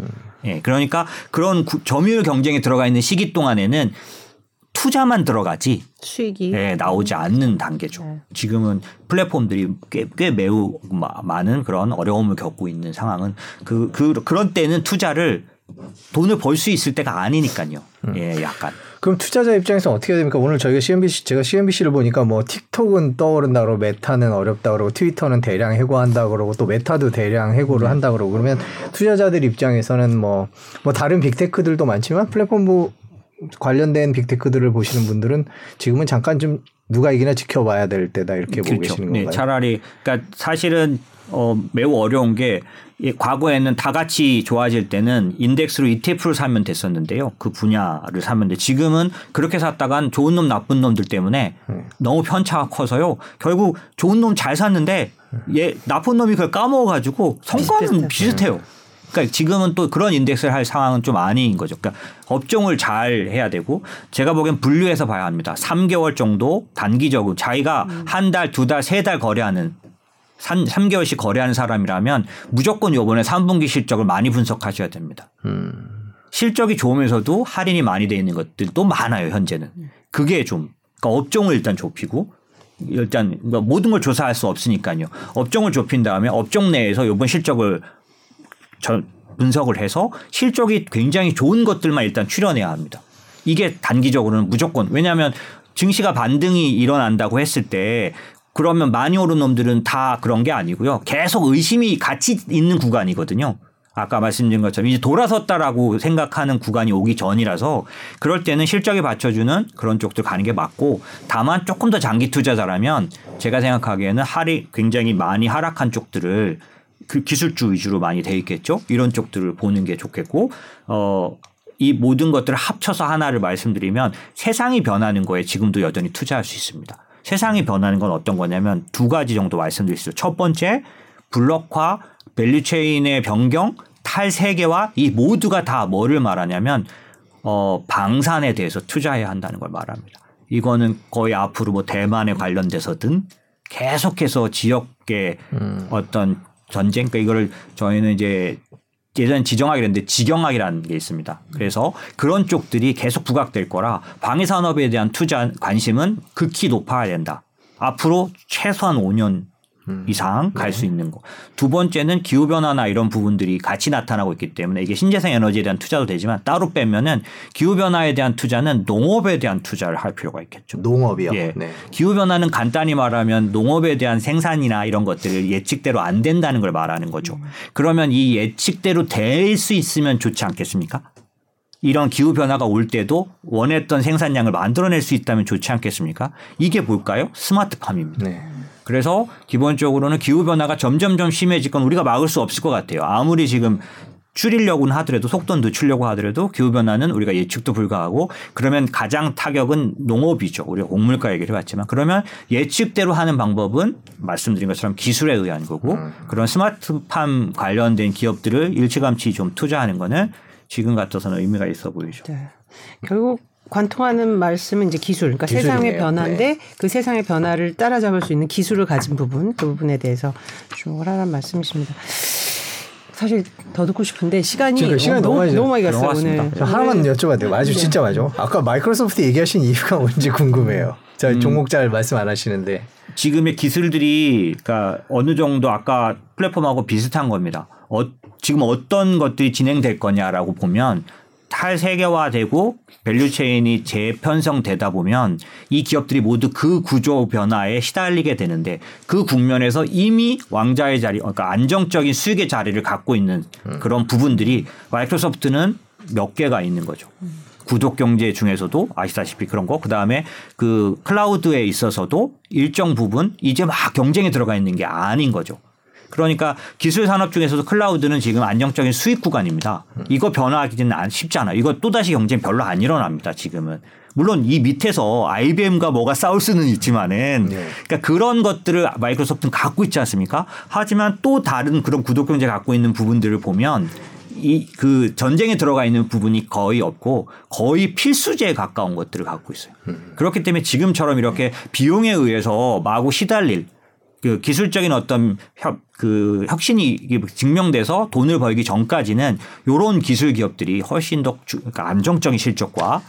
예, 그러니까 그런 구- 점유율 경쟁에 들어가 있는 시기 동안에는 투자만 들어가지 수익이 예, 나오지 않는 단계죠. 네. 지금은 플랫폼들이 꽤, 꽤 매우 마- 많은 그런 어려움을 겪고 있는 상황은 그, 그, 그런 때는 투자를 돈을 벌 수 있을 때가 아니니까요. 예, 약간. 그럼 투자자 입장에서 어떻게 해야 됩니까? 오늘 저희가 CNBC 제가 CNBC를 보니까 뭐 틱톡은 떠오른다 그러고 메타는 어렵다 그러고 트위터는 대량 해고한다 그러고 또 메타도 대량 해고를 한다 그러고 그러면 투자자들 입장에서는 뭐뭐 다른 빅테크들도 많지만 플랫폼 부 관련된 빅테크들을 보시는 분들은 지금은 잠깐 좀 누가 이기나 지켜봐야 될 때다 이렇게 보고 계시는 네, 건가요? 차라리 그러니까 사실은 어, 매우 어려운 게이 과거에는 다 같이 좋아질 때는 인덱스로 ETF를 사면 됐었는데요. 그 분야를 사면 돼. 지금은 그렇게 샀다간 좋은 놈 나쁜 놈들 때문에 너무 편차가 커서요. 결국 좋은 놈 잘 샀는데 얘 나쁜 놈이 그걸 까먹어 가지고 성과는 비슷해요. 그러니까 지금은 또 그런 인덱스를 할 상황은 좀 아닌 거죠. 그러니까 업종을 잘 해야 되고 제가 보기엔 분류해서 봐야 합니다. 3개월 정도 단기적으로 자기가 한 달, 두 달, 세 달 거래하는 3, 3개월씩 거래하는 사람이라면 무조건 요번에 3분기 실적을 많이 분석하셔야 됩니다. 음. 실적이 좋으면서도 할인이 많이 돼 있는 것들도 많아요, 현재는. 그게 좀, 그러니까 업종을 일단 좁히고 일단 그러니까 모든 걸 조사할 수 없으니까요. 업종을 좁힌 다음에 업종 내에서 요번 실적을 저 분석을 해서 실적이 굉장히 좋은 것들만 일단 출연해야 합니다. 이게 단기적으로는 무조건 왜냐하면 증시가 반등이 일어난다고 했을 때 그러면 많이 오른 놈들은 다 그런 게 아니고요. 계속 의심이 같이 있는 구간이거든요. 아까 말씀드린 것처럼 이제 돌아섰다라고 생각하는 구간이 오기 전이라서 그럴 때는 실적이 받쳐주는 그런 쪽들 가는 게 맞고 다만 조금 더 장기 투자자라면 제가 생각하기에는 할이 굉장히 많이 하락한 쪽들을 그 기술주 위주로 많이 돼 있겠죠. 이런 쪽들을 보는 게 좋겠고 어. 이 모든 것들을 합쳐서 하나를 말씀드리면 세상이 변하는 거에 지금도 여전히 투자할 수 있습니다. 세상이 변하는 건 어떤 거냐면 두 가지 정도 말씀드릴 수 있어요. 첫 번째 블록화, value chain의 변경, 탈세계화 이 모두가 다 뭐를 말하냐면 어, 방산에 대해서 투자해야 한다는 걸 말합니다. 이거는 거의 앞으로 뭐 대만에 관련돼서든 계속해서 지역계 어떤 전쟁, 그러니까 이거를 저희는 이제 예전 지정학이 했는데 지경학이라는 게 있습니다. 그래서 그런 쪽들이 계속 부각될 거라 방위 산업에 대한 투자 관심은 극히 높아야 된다. 앞으로 최소한 5년 이상 갈수 있는 거. 두 번째는 기후 변화나 이런 부분들이 같이 나타나고 있기 때문에 이게 신재생 에너지에 대한 투자도 되지만 따로 빼면은 기후 변화에 대한 투자는 농업에 대한 투자를 할 필요가 있겠죠. 농업이요. 예. 네. 기후 변화는 간단히 말하면 농업에 대한 생산이나 이런 것들을 예측대로 안 된다는 걸 말하는 거죠. 그러면 이 예측대로 될 수 있으면 좋지 않겠습니까? 이런 기후 변화가 올 때도 원했던 생산량을 만들어낼 수 있다면 좋지 않겠습니까? 이게 뭘까요? 스마트팜입니다. 네. 그래서 기본적으로는 기후 변화가 점점점 심해질 건 우리가 막을 수 없을 것 같아요. 아무리 지금 줄이려고는 하더라도 속도 늦추려고 하더라도 기후 변화는 우리가 예측도 불가하고 그러면 가장 타격은 농업이죠. 우리가 곡물가 얘기를 해봤지만 그러면 예측대로 하는 방법은 말씀드린 것처럼 기술에 의한 거고 그런 스마트팜 관련된 기업들을 일찌감치 좀 투자하는 거는 지금 같아서는 의미가 있어 보이죠. 네. 결국 관통하는 말씀은 이제 기술, 그러니까 기술이네요. 세상의 변화인데 네. 그 세상의 변화를 따라잡을 수 있는 기술을 가진 부분, 그 부분에 대해서 주목을 하라는 말씀이십니다. 사실 더 듣고 싶은데 시간이, 지금 시간이 너무 많이 너무 많이 갔어요. 오늘. 저 하나만 여쭤봐도 돼요. 아주 네. 진짜 맞아. 아까 마이크로소프트 얘기하신 이유가 뭔지 궁금해요. 자, 음. 종목 잘 말씀 안 하시는데. 지금의 기술들이 그러니까 어느 정도 아까 플랫폼하고 비슷한 겁니다. 어, 지금 어떤 것들이 진행될 거냐라고 보면 탈세계화되고 value chain이 재편성되다 보면 이 기업들이 모두 그 구조 변화에 시달리게 되는데 그 국면에서 이미 왕좌의 자리, 그러니까 안정적인 수익의 자리를 갖고 있는 그런 부분들이 마이크로소프트는 몇 개가 있는 거죠. 구독 경제 중에서도 아시다시피 그런 거. 그 다음에 그 클라우드에 있어서도 일정 부분 이제 막 경쟁에 들어가 있는 게 아닌 거죠. 그러니까 기술 산업 중에서도 클라우드는 지금 안정적인 수익 구간입니다. 이거 변화하기는 안- 쉽지 않아요. 이거 또다시 경쟁 별로 안 일어납니다. 지금은. 물론 이 밑에서 IBM과 뭐가 싸울 수는 있지만은 네. 그러니까 그런 것들을 마이크로소프트는 갖고 있지 않습니까? 하지만 또 다른 그런 구독 경제 갖고 있는 부분들을 보면 이 그 전쟁에 들어가 있는 부분이 거의 없고 거의 필수제에 가까운 것들을 갖고 있어요. 그렇기 때문에 지금처럼 이렇게 비용에 의해서 마구 시달릴 그 기술적인 어떤 혁, 그 혁신이 증명돼서 돈을 벌기 전까지는 요런 기술 기업들이 훨씬 더 주- 그러니까 안정적인 실적과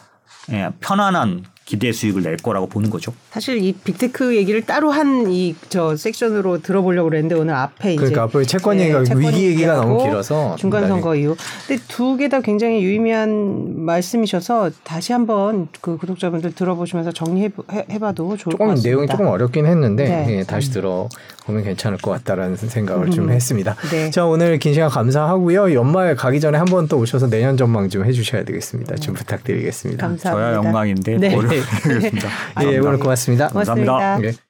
예, 편안한 기대 수익을 낼 거라고 보는 거죠. 사실 이 빅테크 얘기를 따로 한 이 저 섹션으로 들어보려고 그랬는데 오늘 앞에 이제 그러니까 앞으로 채권 얘기가 채권 위기 얘기가 너무 길어서 중간 선거 이후 근데 두 개 다 굉장히 유의미한 말씀이셔서 다시 한번 그 구독자분들 들어보시면서 정리해 해- 해봐도 좋을 것 조금 같습니다. 내용이 조금 어렵긴 했는데 네. 예, 다시 들어보면 괜찮을 것 같다라는 생각을 좀 했습니다. 네. 자 오늘 긴 시간 감사하고요. 연말 가기 전에 한 번 또 오셔서 내년 전망 좀 해주셔야 되겠습니다. 좀 부탁드리겠습니다. 감사합니다. 저야 영광인데 네. 모르겠습니다. 예, 오늘 고맙습니다. 고맙습니다. 감사합니다. 예.